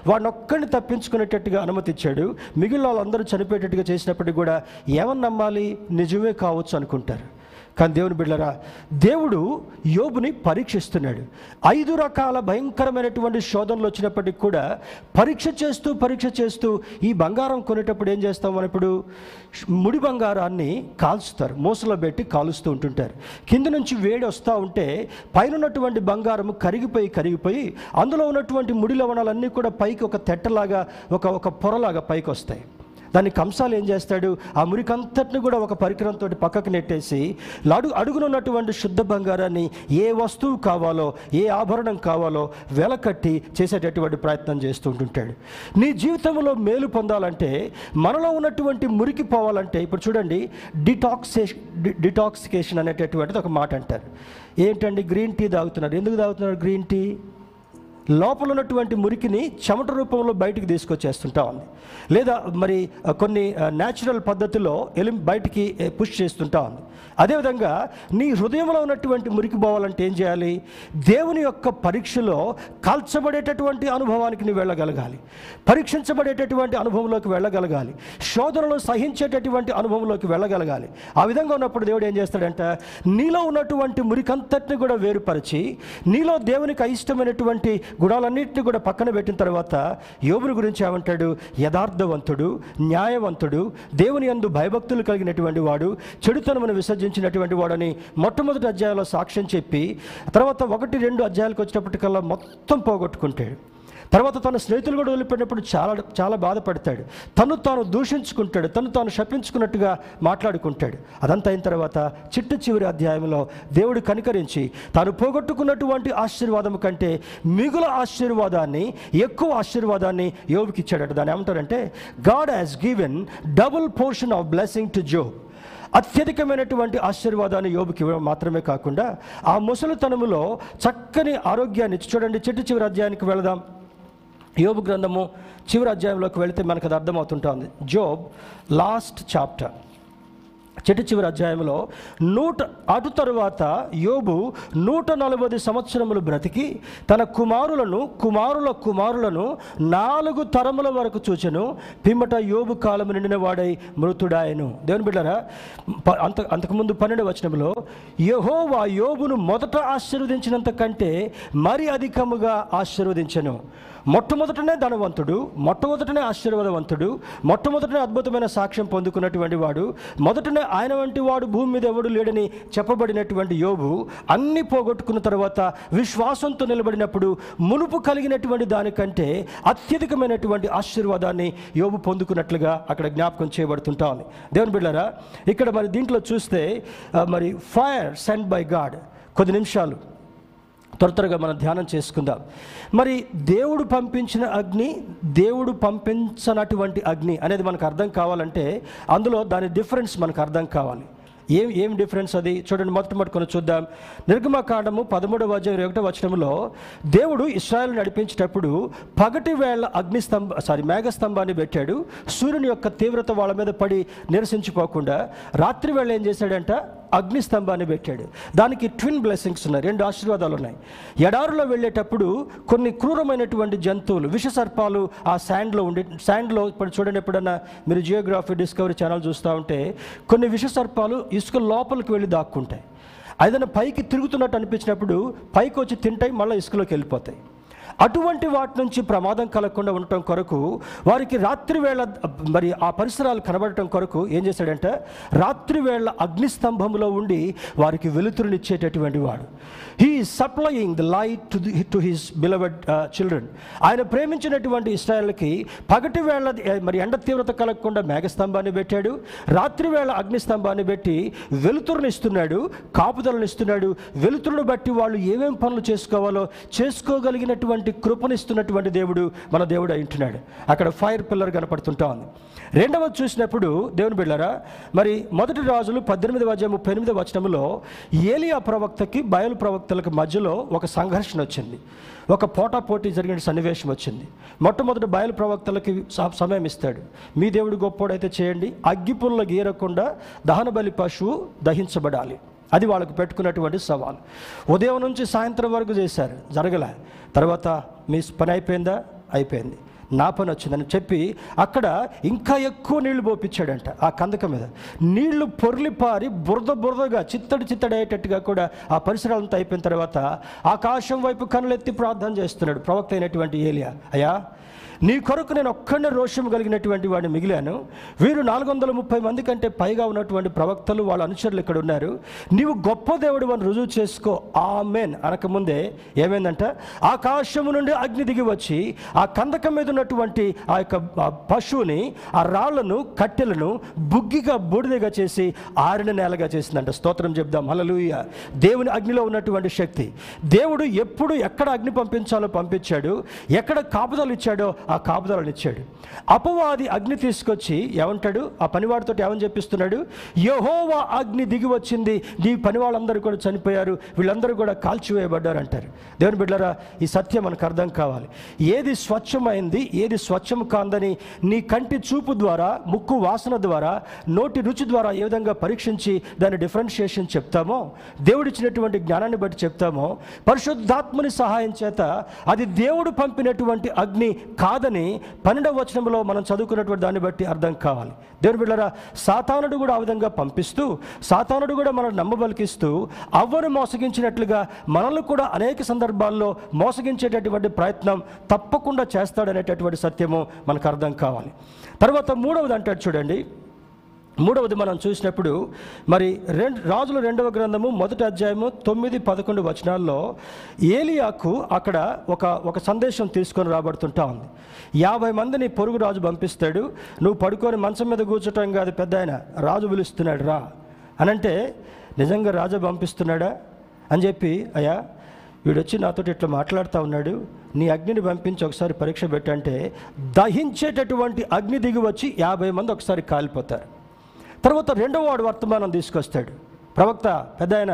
Speaker 1: వాడినొక్కడిని తప్పించుకునేటట్టుగా అనుమతిచ్చాడు మిగిలిన వాళ్ళందరూ చనిపోయేటట్టుగా చేసినప్పటికీ కూడా ఏమని నమ్మాలి? నిజమే కావచ్చు అనుకుంటారు. కానీ దేవుని బిడ్డరా దేవుడు యోబుని పరీక్షిస్తున్నాడు. ఐదు రకాల భయంకరమైనటువంటి శోధనలు వచ్చినప్పటికీ కూడా పరీక్ష చేస్తూ పరీక్ష చేస్తూ ఈ బంగారం కొనేటప్పుడు ఏం చేస్తాం మనం ఇప్పుడు? ముడి బంగారాన్ని కాల్చుతారు. మూసలో పెట్టి కాలుస్తూ ఉంటుంటారు. కింద నుంచి వేడి వస్తూ ఉంటే పైన ఉన్నటువంటి బంగారం కరిగిపోయి కరిగిపోయి అందులో ఉన్నటువంటి ముడి లవణాలన్నీ కూడా పైకి ఒక తెట్టలాగా ఒక ఒక పొరలాగా పైకి వస్తాయి దాన్ని కంసాలు ఏం చేస్తాడు? ఆ మురికంతటిని కూడా ఒక పరికరంతో పక్కకు నెట్టేసి అడుగు అడుగునున్నటువంటి శుద్ధ బంగారాన్ని ఏ వస్తువు కావాలో ఏ ఆభరణం కావాలో వెలకట్టి చేసేటటువంటి ప్రయత్నం చేస్తూ ఉంటుంటాడు. నీ జీవితంలో మేలు పొందాలంటే మనలో ఉన్నటువంటి మురికి పోవాలంటే ఇప్పుడు చూడండి డిటాక్సేషన్ డిటాక్సికేషన్ అనేటటువంటిది ఒక మాట అంటారు. ఏంటండి? గ్రీన్ టీ తాగుతున్నారు. ఎందుకు తాగుతున్నారు గ్రీన్ టీ? లోపల ఉన్నటువంటి మురికిని చెమట రూపంలో బయటికి తీసుకొచ్చేస్తుంటా ఉంది. లేదా మరి కొన్ని న్యాచురల్ పద్ధతిలో ఎలి బయటికి పుష్ చేస్తుంటా ఉంది. అదేవిధంగా నీ హృదయంలో ఉన్నటువంటి మురికి పోవాలంటే ఏం చేయాలి? దేవుని యొక్క పరీక్షలో కాల్చబడేటటువంటి అనుభవానికి నువ్వు వెళ్ళగలగాలి. పరీక్షించబడేటటువంటి అనుభవంలోకి వెళ్ళగలగాలి. శోధనలు సహించేటటువంటి అనుభవంలోకి వెళ్ళగలగాలి. ఆ విధంగా ఉన్నప్పుడు దేవుడు ఏం చేస్తాడంట? నీలో ఉన్నటువంటి మురికంతటిని కూడా వేరుపరిచి నీలో దేవునికి అయిష్టమైనటువంటి గుణాలన్నింటినీ కూడా పక్కన పెట్టిన తర్వాత యోబుని గురించి ఏమంటాడు? యథార్థవంతుడు న్యాయవంతుడు దేవుని యందు భయభక్తులు కలిగినటువంటి వాడు చెడుతనమును విసర్జించినటువంటి వాడని మొట్టమొదటి అధ్యాయంలో సాక్ష్యం చెప్పి తర్వాత ఒకటి రెండు అధ్యాయాలకు వచ్చినప్పటికల్లా మొత్తం పోగొట్టుకుంటాడు. తర్వాత తన స్నేహితులు కూడా వెళ్ళిపోయినప్పుడు చాలా చాలా బాధపడతాడు. తను తాను దూషించుకుంటాడు. తను తాను శపించుకున్నట్టుగా మాట్లాడుకుంటాడు. అదంతా అయిన తర్వాత చిట్ట చివరి అధ్యాయంలో దేవుడు కనికరించి తాను పోగొట్టుకున్నటువంటి ఆశీర్వాదం కంటే మిగుల ఆశీర్వాదాన్ని ఎక్కువ ఆశీర్వాదాన్ని యోబుకి ఇచ్చాడట. దాన్ని ఏమంటారంటే God has given double portion of blessing to Job అత్యధికమైనటువంటి ఆశీర్వాదాన్ని యోబుకి ఇవ్వడం మాత్రమే కాకుండా ఆ ముసలితనములో చక్కని ఆరోగ్యాన్ని చూడండి చెట్టు చివరి అధ్యాయానికి వెళదాం. యోబు గ్రంథము చివరి అధ్యాయంలోకి వెళితే మనకు అది అర్థమవుతుంటుంది. జోబ్ లాస్ట్ చాప్టర్ చెట్టు చివరి అధ్యాయంలో నూట అటు తరువాత యోబు నూట నలభై సంవత్సరములు బ్రతికి తన కుమారులను కుమారుల కుమారులను నాలుగు తరముల వరకు చూచెను. పిమ్మట యోబు కాలము నిండిన వాడై మృతుడాయను. దేవుని బిడ్డారా ప- అంత అంతకుముందు పన్నెండు వచనంలో యహోవా యోబును మొదట ఆశీర్వదించినంత కంటే మరి అధికముగా ఆశీర్వదించను. మొట్టమొదటనే ధనవంతుడు మొట్టమొదటనే ఆశీర్వాదవంతుడు మొట్టమొదటనే అద్భుతమైన సాక్ష్యం పొందుకున్నటువంటి వాడు మొదటనే ఆయన వంటి వాడు భూమి మీద ఎవడు లేడని చెప్పబడినటువంటి యోబు అన్ని పోగొట్టుకున్న తర్వాత విశ్వాసంతో నిలబడినప్పుడు మునుపు కలిగినటువంటి దానికంటే అత్యధికమైనటువంటి ఆశీర్వాదాన్ని యోబు పొందుకున్నట్లుగా అక్కడ జ్ఞాపకం చేయబడుతుంటా ఉంది. దేవుని బిళ్ళరా ఇక్కడ మరి దీంట్లో చూస్తే మరి ఫైర్ సెండ్ బై గాడ్ కొద్ది నిమిషాలు. త్వర త్వరగా మనం ధ్యానం చేసుకుందాం. మరి దేవుడు పంపించిన అగ్ని దేవుడు పంపించనటువంటి అగ్ని అనేది మనకు అర్థం కావాలంటే అందులో దాని డిఫరెన్స్ మనకు అర్థం కావాలి. ఏం ఏం డిఫరెన్స్ అది? చూడండి మొట్టమొదటి కొన్ని చూద్దాం. నిర్గమకాండము పదమూడవ అధ్యాయం ఇరవై ఒకటో వచనంలో దేవుడు ఇస్రాయల్ నడిపించేటప్పుడు పగటి వేళ అగ్నిస్తంభ సారీ మేఘస్తంభాన్ని పెట్టాడు. సూర్యుని యొక్క తీవ్రత వాళ్ళ మీద పడి నిరసించిపోకుండా రాత్రి వేళ ఏం చేశాడంట? అగ్నిస్తంభాన్ని పెట్టాడు. దానికి ట్విన్ బ్లెస్సింగ్స్ ఉన్నాయి రెండు ఆశీర్వాదాలు ఉన్నాయి. ఎడారులో వెళ్ళేటప్పుడు కొన్ని క్రూరమైనటువంటి జంతువులు విష సర్పాలు ఆ శాండ్లో ఉండి శాండ్లో ఇప్పుడు చూడండి ఎప్పుడన్నా మీరు జియోగ్రఫీ డిస్కవరీ ఛానల్ చూస్తూ ఉంటే కొన్ని విష సర్పాలు ఇసుక లోపలికి వెళ్ళి దాక్కుంటాయి. ఏదైనా పైకి తిరుగుతున్నట్టు అనిపించినప్పుడు పైకి వచ్చి తింటాయి మళ్ళీ ఇసుకలోకి వెళ్ళిపోతాయి. అటువంటి వాటి నుంచి ప్రమాదం కలగకుండా ఉండటం కొరకు వారికి రాత్రి వేళ మరి ఆ పరిసరాలు కనబడటం కొరకు ఏం చేశాడంటే రాత్రి వేళ అగ్నిస్తంభంలో ఉండి వారికి వెలుతురునిచ్చేటటువంటి వాడు. He supplying the light to the to his beloved children ఆయన ప్రేమించినటువంటి ఇస్రాయల్కి పగటి వేళ మరి ఎండ తీవ్రత కలగకుండా మేఘస్తంభాన్ని పెట్టాడు. రాత్రి వేళ అగ్నిస్తంభాన్ని పెట్టి వెలుతురునిస్తున్నాడు కాపుదలనిస్తున్నాడు వెలుతురును బట్టి వాళ్ళు ఏమేం పనులు చేసుకోవాలో చేసుకోగలిగినటువంటి కృపనిస్తున్నటువంటి దేవుడు మన దేవుడు అయింటున్నాడు అక్కడ ఫైర్ పిల్లర్ కనపడుతుంటా ఉంది. రెండవది చూసినప్పుడు దేవుని బిళ్ళారా మరి మొదటి రాజులు పద్దెనిమిది వద్ద ముప్పై ఎనిమిది వచనంలో ఏలియా ప్రవక్తకి బయలు ప్రవక్తలకు మధ్యలో ఒక సంఘర్షణ వచ్చింది. ఒక పోటాపోటీ జరిగిన సన్నివేశం వచ్చింది. మొట్టమొదటి బయలు ప్రవక్తలకి సమయం ఇస్తాడు. మీ దేవుడు గొప్పోడైతే చేయండి. అగ్గిపుల్ల గీరకుండా దహన బలి పశువు దహించబడాలి. అది వాళ్ళకు పెట్టుకున్నటువంటి సవాల్. ఉదయం నుంచి సాయంత్రం వరకు చేశారు. జరగలే. తర్వాత మీ పని అయిపోయిందా? అయిపోయింది. నా పని వచ్చిందని చెప్పి అక్కడ ఇంకా ఎక్కువ నీళ్ళు పోపించాడంట ఆ కందక మీద. నీళ్ళు పొర్లిపారి బురద బురదగా చిత్తడి చిత్తడి అయ్యేటట్టుగా కూడా ఆ పరిసరాలంతా అయిపోయిన తర్వాత ఆకాశం వైపు కనులెత్తి ప్రార్థన చేస్తున్నాడు ప్రవక్త అయినటువంటి ఏలియా. అయ్యా నీ కొరకు నేను ఒక్కడిని రోషం కలిగినటువంటి వాడిని మిగిలాను. వీరు నాలుగు వందల ముప్పై మంది కంటే పైగా ఉన్నటువంటి ప్రవక్తలు వాళ్ళ అనుచరులు ఇక్కడ ఉన్నారు. నీవు గొప్ప దేవుడు అని రుజువు చేసుకో. ఆమెన్. అనకముందే ఏమైందంట? ఆకాశము నుండి అగ్ని దిగి వచ్చి ఆ కందకం మీద ఉన్నటువంటి ఆ యొక్క పశువుని ఆ రాళ్ళను కట్టెలను బుగ్గిగా బూడిదగా చేసి ఆరిన నేలగా చేసిందంట. స్తోత్రం చెప్దాం. హలలుయ దేవుని అగ్నిలో ఉన్నటువంటి శక్తి. దేవుడు ఎప్పుడు ఎక్కడ అగ్ని పంపించాలో పంపించాడు. ఎక్కడ కాపుదలు ఇచ్చాడో ఆ కాపుదలను ఇచ్చాడు. అపవాది అగ్ని తీసుకొచ్చి ఏమంటాడు? ఆ పనివాడితో ఏమని చెప్పిస్తున్నాడు? యహోవా అగ్ని దిగి వచ్చింది. నీ పని వాళ్ళందరూ కూడా చనిపోయారు. వీళ్ళందరూ కూడా కాల్చివేయబడ్డారు అంటారు. దేవుని బిడ్డరా ఈ సత్యం మనకు అర్థం కావాలి. ఏది స్వచ్ఛమైంది ఏది స్వచ్ఛం కాందని నీ కంటి చూపు ద్వారా ముక్కు వాసన ద్వారా నోటి రుచి ద్వారా ఏ విధంగా పరీక్షించి దాని డిఫరెన్షియేషన్ చెప్తామో దేవుడిచ్చినటువంటి జ్ఞానాన్ని బట్టి చెప్తామో పరిశుద్ధాత్మని సహాయం చేత అది దేవుడు పంపినటువంటి అగ్ని కాదని పన్నెండవ వచనంలో మనం చదువుకున్నటువంటి దాన్ని బట్టి అర్థం కావాలి. దేవుని బిడ్డరా సాతానుడు కూడా ఆ విధంగా పంపిస్తూ సాతానుడు కూడా మనం నమ్మబలికిస్తూ అవ్వను మోసగించినట్లుగా మనల్ని కూడా అనేక సందర్భాల్లో మోసగించేటటువంటి ప్రయత్నం తప్పకుండా చేస్తాడనేటటువంటి సత్యము మనకు అర్థం కావాలి. తర్వాత మూడవది అంటాడు చూడండి. మూడవది మనం చూసినప్పుడు మరి రెండు రాజుల రెండవ గ్రంథము మొదటి అధ్యాయము తొమ్మిది పదకొండు వచనాల్లో ఏలియాకు అక్కడ ఒక ఒక సందేశం తీసుకొని రాబడుతుంటా ఉంది. యాభై మందిని పొరుగు రాజు పంపిస్తాడు. నువ్వు పడుకొని మంచం మీద కూర్చోటం కాదు పెద్ద ఆయన రాజు పిలుస్తున్నాడు రా. అనంటే నిజంగా రాజు పంపిస్తున్నాడా? అని చెప్పి అయ్యా వీడొచ్చి నాతో ఇట్లా మాట్లాడుతూ ఉన్నాడు. నీ అగ్నిని పంపించి ఒకసారి పరీక్ష పెట్టంటే దహించేటటువంటి అగ్ని దిగి వచ్చి యాభై మంది ఒకసారి కాలిపోతారు. తర్వాత రెండవ వాడు వర్తమానం తీసుకొస్తాడు. ప్రవక్త పెద్ద ఆయన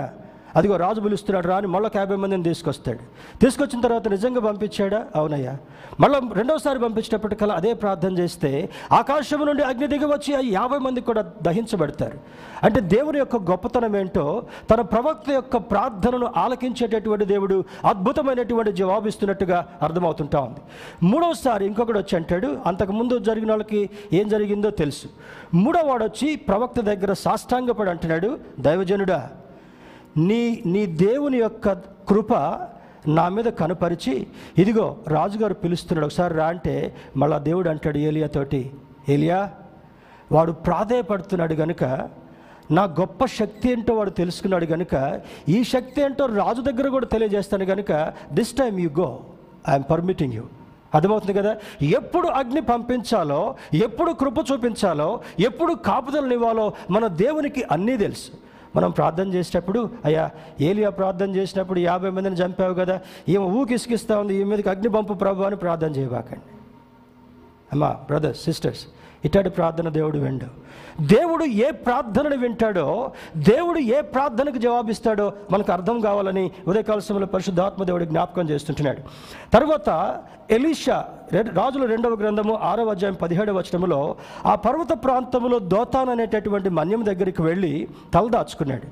Speaker 1: అదిగో రాజు పిలుస్తున్నాడు రాని మళ్ళీ యాభై మందిని తీసుకొస్తాడు. తీసుకొచ్చిన తర్వాత నిజంగా పంపించాడా? అవునయ్యా. మళ్ళీ రెండోసారి పంపించేటప్పటికల్లా అదే ప్రార్థన చేస్తే ఆకాశం నుండి అగ్ని దిగి వచ్చి ఆ యాభై మంది కూడా దహించబడతారు. అంటే దేవుని యొక్క గొప్పతనం ఏంటో తన ప్రవక్త యొక్క ప్రార్థనను ఆలకించేటటువంటి దేవుడు అద్భుతమైనటువంటి జవాబిస్తున్నట్టుగా అర్థమవుతుంటా ఉంది. మూడవసారి ఇంకొకటి వచ్చి అంటాడు అంతకుముందు జరిగిన వాళ్ళకి ఏం జరిగిందో తెలుసు. మూడవ వాడు వచ్చి ప్రవక్త దగ్గర సాష్టాంగపడి అంటున్నాడు దైవజనుడా నీ నీ దేవుని యొక్క కృప నా మీద కనపరిచి ఇదిగో రాజుగారు పిలుస్తున్నాడు. ఒకసారి రా అంటే మళ్ళా దేవుడు అంటాడు ఏలియాతోటి ఏలియా వాడు ప్రాధేయపడుతున్నాడు గనుక నా గొప్ప శక్తి ఏంటో వాడు తెలుసుకున్నాడు కనుక ఈ శక్తి ఏంటో రాజు దగ్గర కూడా తెలియజేస్తాను కనుక this time you go I'm permitting you అర్థమవుతుంది కదా? ఎప్పుడు అగ్ని పంపించాలో ఎప్పుడు కృప చూపించాలో ఎప్పుడు కాపుదలనివ్వాలో మన దేవునికి అన్నీ తెలుసు. మనం ప్రార్థన చేసేటప్పుడు అయ్యా ఏలియా ప్రార్థన చేసినప్పుడు యాభై మందిని చంపావు కదా ఈమె ఊకిసికిస్తా ఉంది ఈ మీదకి అగ్ని పంపు ప్రభు అని ప్రార్థన చేయబాకండి. అమ్మా బ్రదర్స్ సిస్టర్స్ ఇట్లాంటి ప్రార్థన దేవుడు వెండు. దేవుడు ఏ ప్రార్థనను వింటాడో దేవుడు ఏ ప్రార్థనకు జవాబిస్తాడో మనకు అర్థం కావాలని ఉదయకాల సమయంలో పరిశుద్ధాత్మ దేవుడు జ్ఞాపకం చేస్తుంటున్నాడు. తర్వాత ఎలీషా రాజుల రెండవ గ్రంథము ఆరవ అధ్యాయం పదిహేడవ వచనములో ఆ పర్వత ప్రాంతంలో దోతాన్ అనేటటువంటి మన్యం దగ్గరికి వెళ్ళి తలదాచుకున్నాడు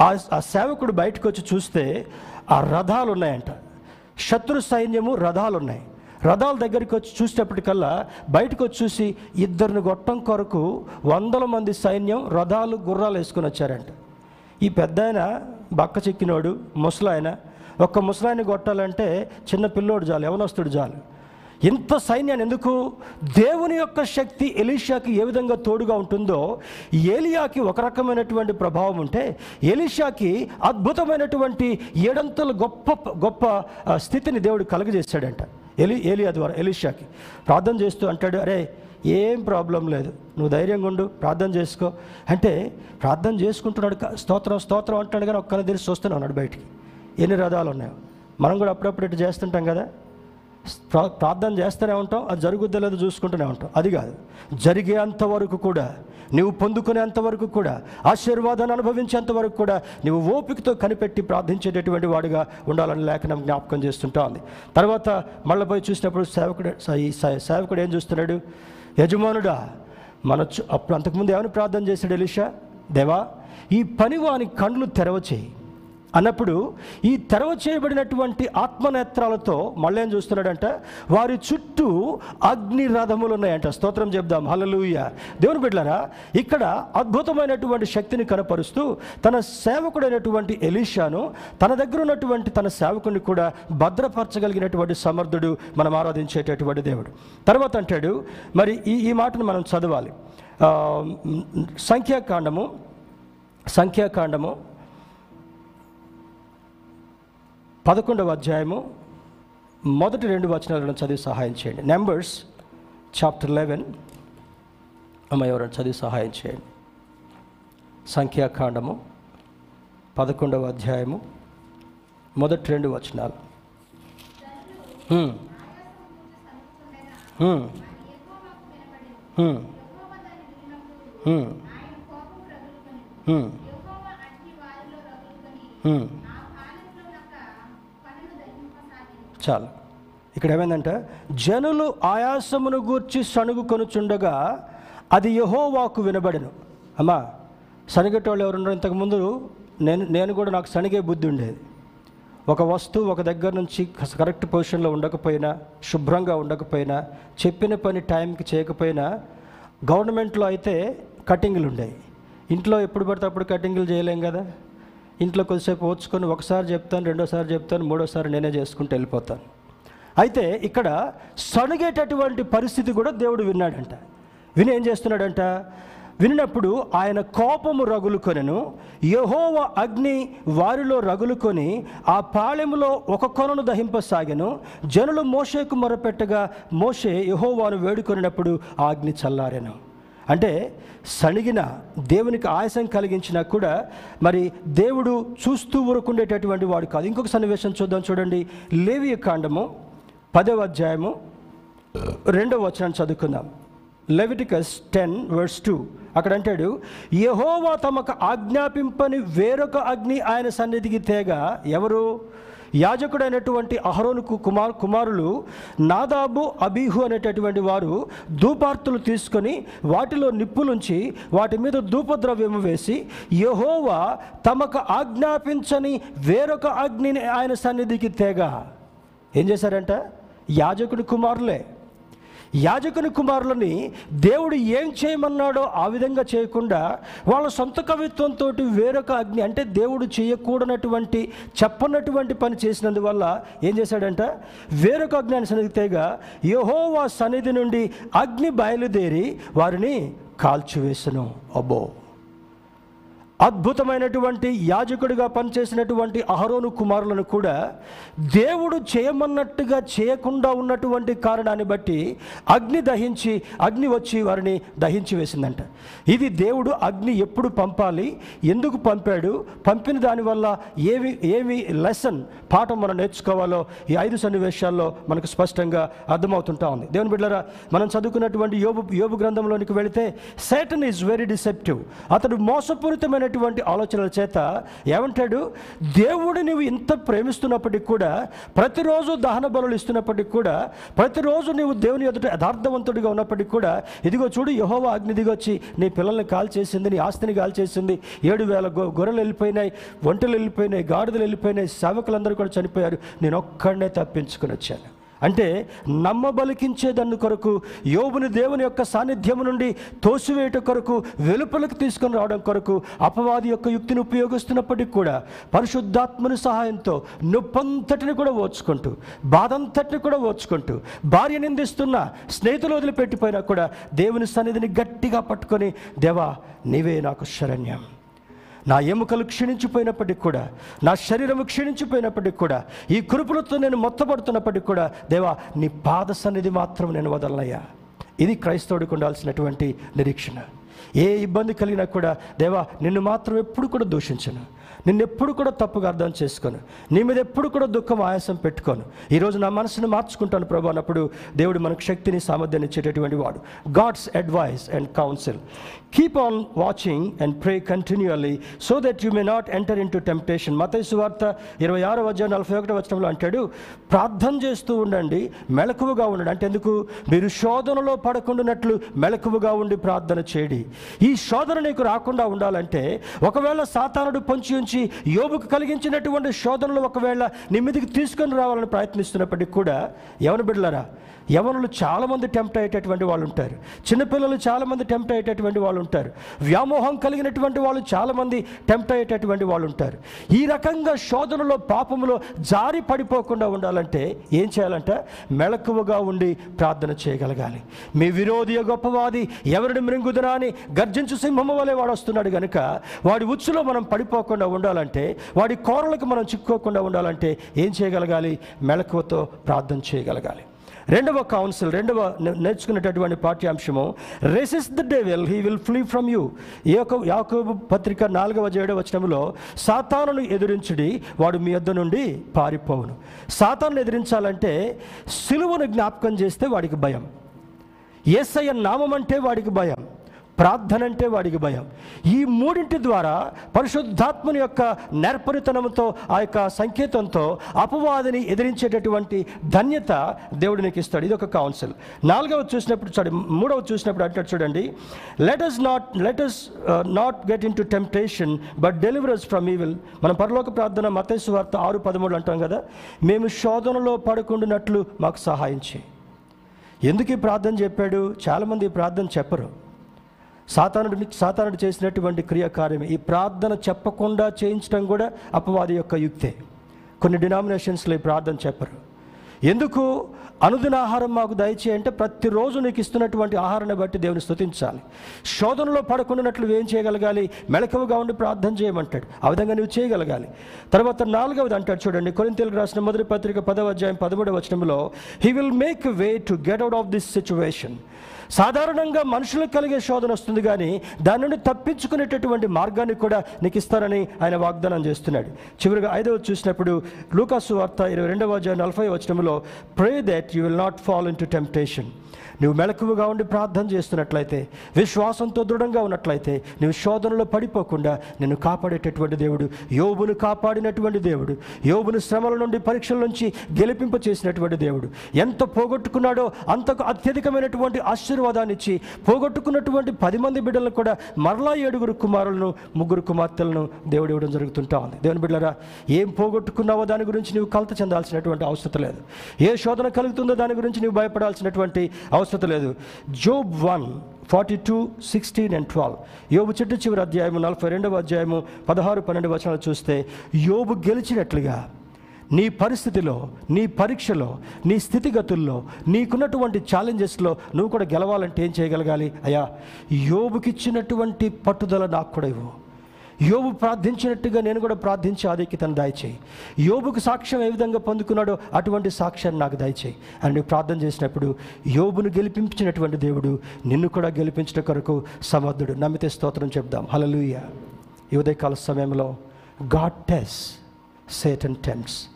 Speaker 1: ఆ ఆ సేవకుడు బయటకు వచ్చి చూస్తే ఆ రథాలు ఉన్నాయంట శత్రు సైన్యము రథాలు ఉన్నాయి రథాల దగ్గరికి వచ్చి చూసేటప్పటికల్లా బయటకు వచ్చి చూసి ఇద్దరిని గొట్టం కొరకు వందల మంది సైన్యం రథాలు గుర్రాలు వేసుకుని వచ్చారంట. ఈ పెద్ద ఆయన బక్క చెక్కినోడు ముసలాయన ఒక్క ముసలాయిని కొట్టాలంటే చిన్న పిల్లోడు చాలు యవనస్తుడు చాలు. ఇంత సైన్యాన్ని ఎందుకు? దేవుని యొక్క శక్తి ఎలీషాకి ఏ విధంగా తోడుగా ఉంటుందో ఏలియాకి ఒక రకమైనటువంటి ప్రభావం ఉంటే ఎలీషాకి అద్భుతమైనటువంటి ఏడంతల గొప్ప గొప్ప స్థితిని దేవుడు కలుగజేశాడంట. ఎలి ఏలియా ద్వారా ఎలిషాకి. ప్రార్థన చేస్తూ అంటాడు అరే ఏం ప్రాబ్లం లేదు. నువ్వు ధైర్యంగా ఉండు ప్రార్థన చేసుకో. అంటే ప్రార్థన చేసుకుంటున్నాడు స్తోత్రం స్తోత్రం అంటాడు కానీ ఒక్కనే తెలిసి చూస్తూనే ఉన్నాడు బయటికి. ఎన్ని రథాలు ఉన్నాయో. మనం కూడా అప్పుడప్పుడు ఇటు చేస్తుంటాం కదా. ప్రా- ప్రార్థన చేస్తూనే ఉంటాం అది జరుగుద్దో లేదో చూసుకుంటూనే ఉంటాం. అది కాదు. జరిగేంత వరకు కూడా నువ్వు పొందుకునేంత వరకు కూడా ఆశీర్వాదాన్ని అనుభవించేంత వరకు కూడా నువ్వు ఓపికతో కనిపెట్టి ప్రార్థించేటటువంటి వాడుగా ఉండాలని లేఖనం జ్ఞాపకం చేస్తుంటా ఉంది తర్వాత మళ్ళీ పోయి చూసినప్పుడు సేవకుడు ఈ సేవకుడు ఏం చూస్తున్నాడు? యజమానుడా మన అప్పుడు అంతకుముందు ఏమైనా ప్రార్థన చేశాడు ఎలిషా? దేవా ఈ పని వాని కండ్లు తెరవచేయి. అన్నప్పుడు ఈ తెరవ చేయబడినటువంటి ఆత్మనేత్రాలతో మళ్ళీ ఏం చూస్తున్నాడంట వారి చుట్టూ అగ్ని రథములు ఉన్నాయంట. స్తోత్రం చెప్దాం. హలలుయ దేవుని బిడ్డలారా ఇక్కడ అద్భుతమైనటువంటి శక్తిని కనపరుస్తూ తన సేవకుడైనటువంటి ఎలీషాను తన దగ్గర ఉన్నటువంటి తన సేవకుని కూడా భద్రపరచగలిగినటువంటి సమర్థుడు మనం ఆరాధించేటటువంటి దేవుడు. తర్వాత అంటాడు మరి ఈ ఈ మాటను మనం చదవాలి. సంఖ్యాకాండము సంఖ్యాకాండము పదకొండవ అధ్యాయము మొదటి రెండు వచనాలను చదివి సహాయం చేయండి. నెంబర్స్ చాప్టర్ లెవెన్ అమ్మ ఎవరైనా చదివి సహాయం చేయండి. సంఖ్యాకాండము పదకొండవ అధ్యాయము మొదటి రెండు వచనాలు. Hmm. చాలు. ఇక్కడ ఏమైందంటే జనులు ఆయాసమును గూర్చి సణుగు కొనుచుండగా అది యహోవాకు వినబడను. అమ్మా సనిగేటోళ్ళు ఎవరున్నారు ఇంతకుముందు నేను నేను కూడా నాకు సనిగే బుద్ధి ఉండేది. ఒక వస్తువు ఒక దగ్గర నుంచి కరెక్ట్ పొజిషన్లో ఉండకపోయినా శుభ్రంగా ఉండకపోయినా చెప్పిన పని టైంకి చేయకపోయినా గవర్నమెంట్లో అయితే కటింగ్లు ఉండేవి ఇంట్లో ఎప్పుడు పడితే అప్పుడు కటింగ్లు చేయలేం కదా. ఇంట్లో కొద్దిసేపు ఓర్చుకొని ఒకసారి చెప్తాను రెండోసారి చెప్తాను మూడోసారి నేనే చేసుకుంటూ వెళ్ళిపోతాను. అయితే ఇక్కడ సణుగేటటువంటి పరిస్థితి కూడా దేవుడు విన్నాడంట. విని ఏం చేస్తున్నాడంట? వినినప్పుడు ఆయన కోపము రగులుకొనెను యహోవ అగ్ని వారిలో రగులుకొని ఆ పాళెములో ఒక కొనను దహింపసాగెను జనులు మోషేకు మొరపెట్టగా మోషే యహోవాను వేడుకొనినప్పుడు ఆ అగ్ని చల్లారెను. అంటే సణిగిన దేవునికి ఆయాసం కలిగించినా కూడా మరి దేవుడు చూస్తూ ఊరుకుండేటటువంటి వాడు కాదు. ఇంకొక సన్నివేశం చూద్దాం చూడండి. లేవియ కాండము పదవ అధ్యాయము రెండవ వచనాన్ని చదువుకుందాం. Leviticus ten verse two. అక్కడ అంటాడు యహోవా తమకు ఆజ్ఞాపింపని వేరొక అగ్ని ఆయన సన్నిధికి తేగ. ఎవరు? యాజకుడైనటువంటి అహరోనుకు కుమార్ కుమారులు నాదాబు అబీహు అనేటటువంటి వారు ధూపార్తులు తీసుకొని వాటిలో నిప్పులుంచి వాటి మీద ధూపద్రవ్యము వేసి యహోవా తమకు ఆజ్ఞాపించని వేరొక అగ్నిని ఆయన సన్నిధికి తేగ. ఏం చేశారంట? యాజకుడి కుమారులే. యాజకుని కుమారులని దేవుడు ఏం చేయమన్నాడో ఆ విధంగా చేయకుండా వాళ్ళ సొంత కవిత్వంతో వేరొక అగ్ని అంటే దేవుడు చేయకూడనటువంటి చెప్పనటువంటి పని చేసినందువల్ల ఏం చేశాడంట? వేరొక అగ్ని అని సన్నిధితేగా యహోవా సన్నిధి నుండి అగ్ని బయలుదేరి వారిని కాల్చివేసను. అబ్బో! అద్భుతమైనటువంటి యాజకుడిగా పనిచేసినటువంటి అహరోను కుమారులను కూడా దేవుడు చేయమన్నట్టుగా చేయకుండా ఉన్నటువంటి కారణాన్ని బట్టి అగ్ని దహించి అగ్ని వచ్చి వారిని దహించి వేసిందంట. ఇది దేవుడు అగ్ని ఎప్పుడు పంపాలి ఎందుకు పంపాడు పంపిన దానివల్ల ఏమి ఏమి లెసన్ పాఠం మనం నేర్చుకోవాలో ఈ ఐదు సన్నివేశాల్లో మనకు స్పష్టంగా అర్థమవుతుంటా ఉంది. దేవుని బిడ్డరా మనం చదువుకున్నటువంటి యోబు యోబు గ్రంథంలోనికి వెళితే సేటన్ ఈజ్ వెరీ డిసెప్టివ్ అతడు మోసపూరితమైన మోసపూరితమైనటువంటి ఆలోచనల చేత ఏమంటాడు? దేవుడు నువ్వు ఇంత ప్రేమిస్తున్నప్పటికీ కూడా ప్రతిరోజు దహన బలులు ఇస్తున్నప్పటికీ కూడా ప్రతిరోజు నువ్వు దేవుని ఎదుట యథార్థవంతుడిగా ఉన్నప్పటికీ కూడా ఇదిగో చూడు యహోవ అగ్ని దిగొచ్చి నీ పిల్లల్ని కాల్ చేసింది నీ ఆస్తిని కాల్ చేసింది. ఏడు వేల గొ- గొర్రెలు వెళ్ళిపోయినాయి ఒంటలు వెళ్ళిపోయినాయి గాడిదలు వెళ్ళిపోయినాయి సేవకులందరూ కూడా చనిపోయారు. నేను ఒక్కడనే తప్పించుకుని వచ్చాను. అంటే నమ్మబలికించే దాని కొరకు యోబుని దేవుని యొక్క సాన్నిధ్యం నుండి తోసివేయట కొరకు వెలుపలకు తీసుకొని రావడం కొరకు అపవాది యొక్క యుక్తిని ఉపయోగిస్తున్నప్పటికీ కూడా పరిశుద్ధాత్మని సహాయంతో నొప్పంతటిని కూడా ఓర్చుకుంటూ బాధంతటిని కూడా ఓర్చుకుంటూ భార్య నిందిస్తున్న స్నేహితులు వదిలిపెట్టిపోయినా కూడా దేవుని సన్నిధిని గట్టిగా పట్టుకొని దేవా నీవే నాకు శరణ్యం. నా ఎముకలు క్షీణించిపోయినప్పటికి కూడా నా శరీరము క్షీణించిపోయినప్పటికి కూడా ఈ కురుపులతో నేను మొత్తపడుతున్నప్పటికి కూడా దేవా నీ పాద సన్నిధి మాత్రం నేను వదలనయ్యా. ఇది క్రైస్తవుడికి ఉండాల్సినటువంటి నిరీక్షణ. ఏ ఇబ్బంది కలిగినా కూడా దేవా నిన్ను మాత్రం ఎప్పుడు కూడా దూషించను. నిన్ను ఎప్పుడు కూడా తప్పుగా అర్థం చేసుకోను. నీ మీద ఎప్పుడు కూడా దుఃఖం ఆయాసం పెట్టుకోను. ఈరోజు నా మనసును మార్చుకుంటాను ప్రభు అన్నప్పుడు దేవుడు మనకు శక్తిని సామర్థ్యాన్ని ఇచ్చేటటువంటి వాడు. God's advice and counsel keep on watching and pray continually so that you may not enter in to temptation మత వార్త ఇరవై ఆరో అధ్యాయం నలభై ఒకటో వచనంలో అంటాడు ప్రార్థన చేస్తూ ఉండండి మెలకువగా ఉండండి. అంటే ఎందుకు? మీరు శోధనలో పడకుండానట్లు మెలకువగా ఉండి ప్రార్థన చేయడి. ఈ శోధన నీకు రాకుండా ఉండాలంటే ఒకవేళ సాతానుడు పొంచి ఉంచి యోబుకు కలిగించినటువంటి శోధనలు ఒకవేళ నీ మీదకి తీసుకొని రావాలని ప్రయత్నిస్తున్నప్పటికీ కూడా ఎవరు బిడ్డలారా? యవనులు చాలామంది టెంప్ట్ అయ్యేటటువంటి వాళ్ళు ఉంటారు. చిన్నపిల్లలు చాలామంది టెంప్ట్ అయ్యేటటువంటి వాళ్ళు ఉంటారు. వ్యామోహం కలిగినటువంటి వాళ్ళు చాలామంది టెంప్ట్ అయ్యేటటువంటి వాళ్ళు ఉంటారు. ఈ రకంగా శోధనలో పాపములో జారి పడిపోకుండా ఉండాలంటే ఏం చేయాలంట? మెలకువగా ఉండి ప్రార్థన చేయగలగాలి. మీ విరోధి గొప్పవాది ఎవరిని మృంగుదరా అని గర్జించు సింహము వలె వాడు వస్తున్నాడు కనుక వాడి ఉచ్చులో మనం పడిపోకుండా ఉండాలంటే వాడి కోరలకు మనం చిక్కుకోకుండా ఉండాలంటే ఏం చేయగలగాలి? మెలకువతో ప్రార్థన చేయగలగాలి. రెండవ కౌన్సిల్ రెండవ నేర్చుకునేటటువంటి పాఠ్యాంశము resist the devil he will flee from you యాకో యాకోబు పత్రిక నాలుగవ ఏడవ వచనంలో సాతానును ఎదిరించుడి వాడు మీ యొద్ద నుండి పారిపోవును. సాతాను ఎదిరించాలంటే సిలువను జ్ఞాపకం చేస్తే వాడికి భయం. ఏసయ్య నామం అంటే వాడికి భయం. ప్రార్థన అంటే వాడికి భయం. ఈ మూడింటి ద్వారా పరిశుద్ధాత్మని యొక్క నేర్పరితనంతో ఆ యొక్క సంకేతంతో అపవాదిని ఎదిరించేటటువంటి ధన్యత దేవుడు నీకు ఇస్తాడు ఇది ఒక కౌన్సిల్ నాలుగవ చూసినప్పుడు చూడండి మూడవ చూసినప్పుడు అంటాడు చూడండి let us not let us not get in to temptation but deliver us from evil మనం పరలోక ప్రార్థన మతేశ్వ వార్త ఆరు పదమూడు అంటాం కదా మేము శోధనలో పడకుండానట్లు మాకు సహాయం చేయి. ఎందుకు ఈ ప్రార్థన చెప్పాడు? చాలామంది ఈ ప్రార్థన చెప్పరు. సాతానుడు సాతానుడు చేసినటువంటి క్రియకార్యం ఈ ప్రార్థన చెప్పకుండా చేయించడం కూడా అపవాది యొక్క యుక్తే. కొన్ని డినామినేషన్స్లో ఈ ప్రార్థన చెప్పరు. ఎందుకు? అనుదిన ఆహారం మాకు దయచేయంటే ప్రతిరోజు నీకు ఇస్తున్నటువంటి ఆహారాన్ని బట్టి దేవుని స్థుతించాలి శోధనలో పడకుండానట్లు ఏం చేయగలగాలి? మెలకువగా ఉండి ప్రార్థన చేయమంటాడు. ఆ విధంగా నువ్వు చేయగలగాలి. తర్వాత నాలుగవది అంటాడు చూడండి. కొరింతలకు రాసిన మొదటి పత్రిక పదవ అధ్యాయం పదమూడవ వచనంలో he will make way to get out of this situation సాధారణంగా మనుషులకు కలిగే శోధన వస్తుంది కానీ దాని నుండి తప్పించుకునేటటువంటి మార్గాన్ని కూడా నీకు ఇస్తారని ఆయన వాగ్దానం చేస్తున్నాడు. చివరిగా ఐదవ చూసినప్పుడు లూకాసు వార్త ఇరవై రెండవ అధ్యాయం నలభై వచనంలో pray that you will not fall in to temptation నువ్వు మెలకువగా ఉండి ప్రార్థన చేస్తున్నట్లయితే విశ్వాసంతో దృఢంగా ఉన్నట్లయితే నువ్వు శోధనలో పడిపోకుండా నిన్ను కాపాడేటటువంటి దేవుడు యోబును కాపాడినటువంటి దేవుడు యోబును శ్రమల నుండి పరీక్షల నుంచి గెలిపింప చేసినటువంటి దేవుడు. ఎంత పోగొట్టుకున్నాడో అంతకు అత్యధికమైనటువంటి ఆశీర్వాదం ఆశీర్వాదాన్నిచ్చి పోగొట్టుకున్నటువంటి పది మంది బిడ్డలను కూడా మరలా ఏడుగురు కుమారులను ముగ్గురు కుమార్తెలను దేవుడు ఇవ్వడం జరుగుతుంటా ఉంది. దేవుని బిడ్డరా ఏం పోగొట్టుకున్నావో దాని గురించి నీవు కలత చెందాల్సినటువంటి అవసరం లేదు. ఏ శోధన కలుగుతుందో దాని గురించి నువ్వు భయపడాల్సినటువంటి అవసరం లేదు. Job one forty two sixteen and twelve. యోబు చెట్టు చివరి అధ్యాయము నలభై రెండవ అధ్యాయము పదహారు పన్నెండు వచనాలు చూస్తే యోబు గెలిచినట్లుగా నీ పరిస్థితిలో నీ పరీక్షలో నీ స్థితిగతుల్లో నీకున్నటువంటి ఛాలెంజెస్లో నువ్వు కూడా గెలవాలంటే ఏం చేయగలగాలి? అయ్యా యోబుకిచ్చినటువంటి పట్టుదల నాకు కూడా ఇవ్వు. యోబు ప్రార్థించినట్టుగా నేను కూడా ప్రార్థించి ఆధిక్యతను దయచేయి. యోబుకు సాక్ష్యం ఏ విధంగా పొందుకున్నాడో అటువంటి సాక్ష్యాన్ని నాకు దయచేయి. అని నువ్వు ప్రార్థన చేసినప్పుడు యోబును గెలిపించినటువంటి దేవుడు నిన్ను కూడా గెలిపించిన కొరకు సమర్థుడు. నమ్మితే స్తోత్రం చెప్దాం. హలలుయ ఈ ఉదయకాల సమయంలో గాడ్ టెస్ సేటన్ టెంప్ట్స్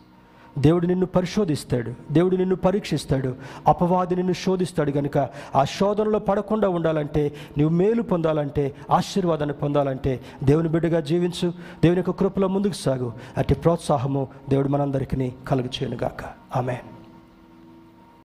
Speaker 1: దేవుడు నిన్ను పరిశోధిస్తాడు. దేవుడు నిన్ను పరీక్షిస్తాడు. అపవాది నిన్ను శోధిస్తాడు కనుక ఆ శోధనలో పడకుండా ఉండాలంటే నువ్వు మేలు పొందాలంటే ఆశీర్వాదాన్ని పొందాలంటే దేవుని బిడ్డగా జీవించు. దేవుని యొక్క కృపలో ముందుకు సాగు. అట్టి ప్రోత్సాహము దేవుడు మనందరికీ కలుగు చేయనుగాక. ఆమె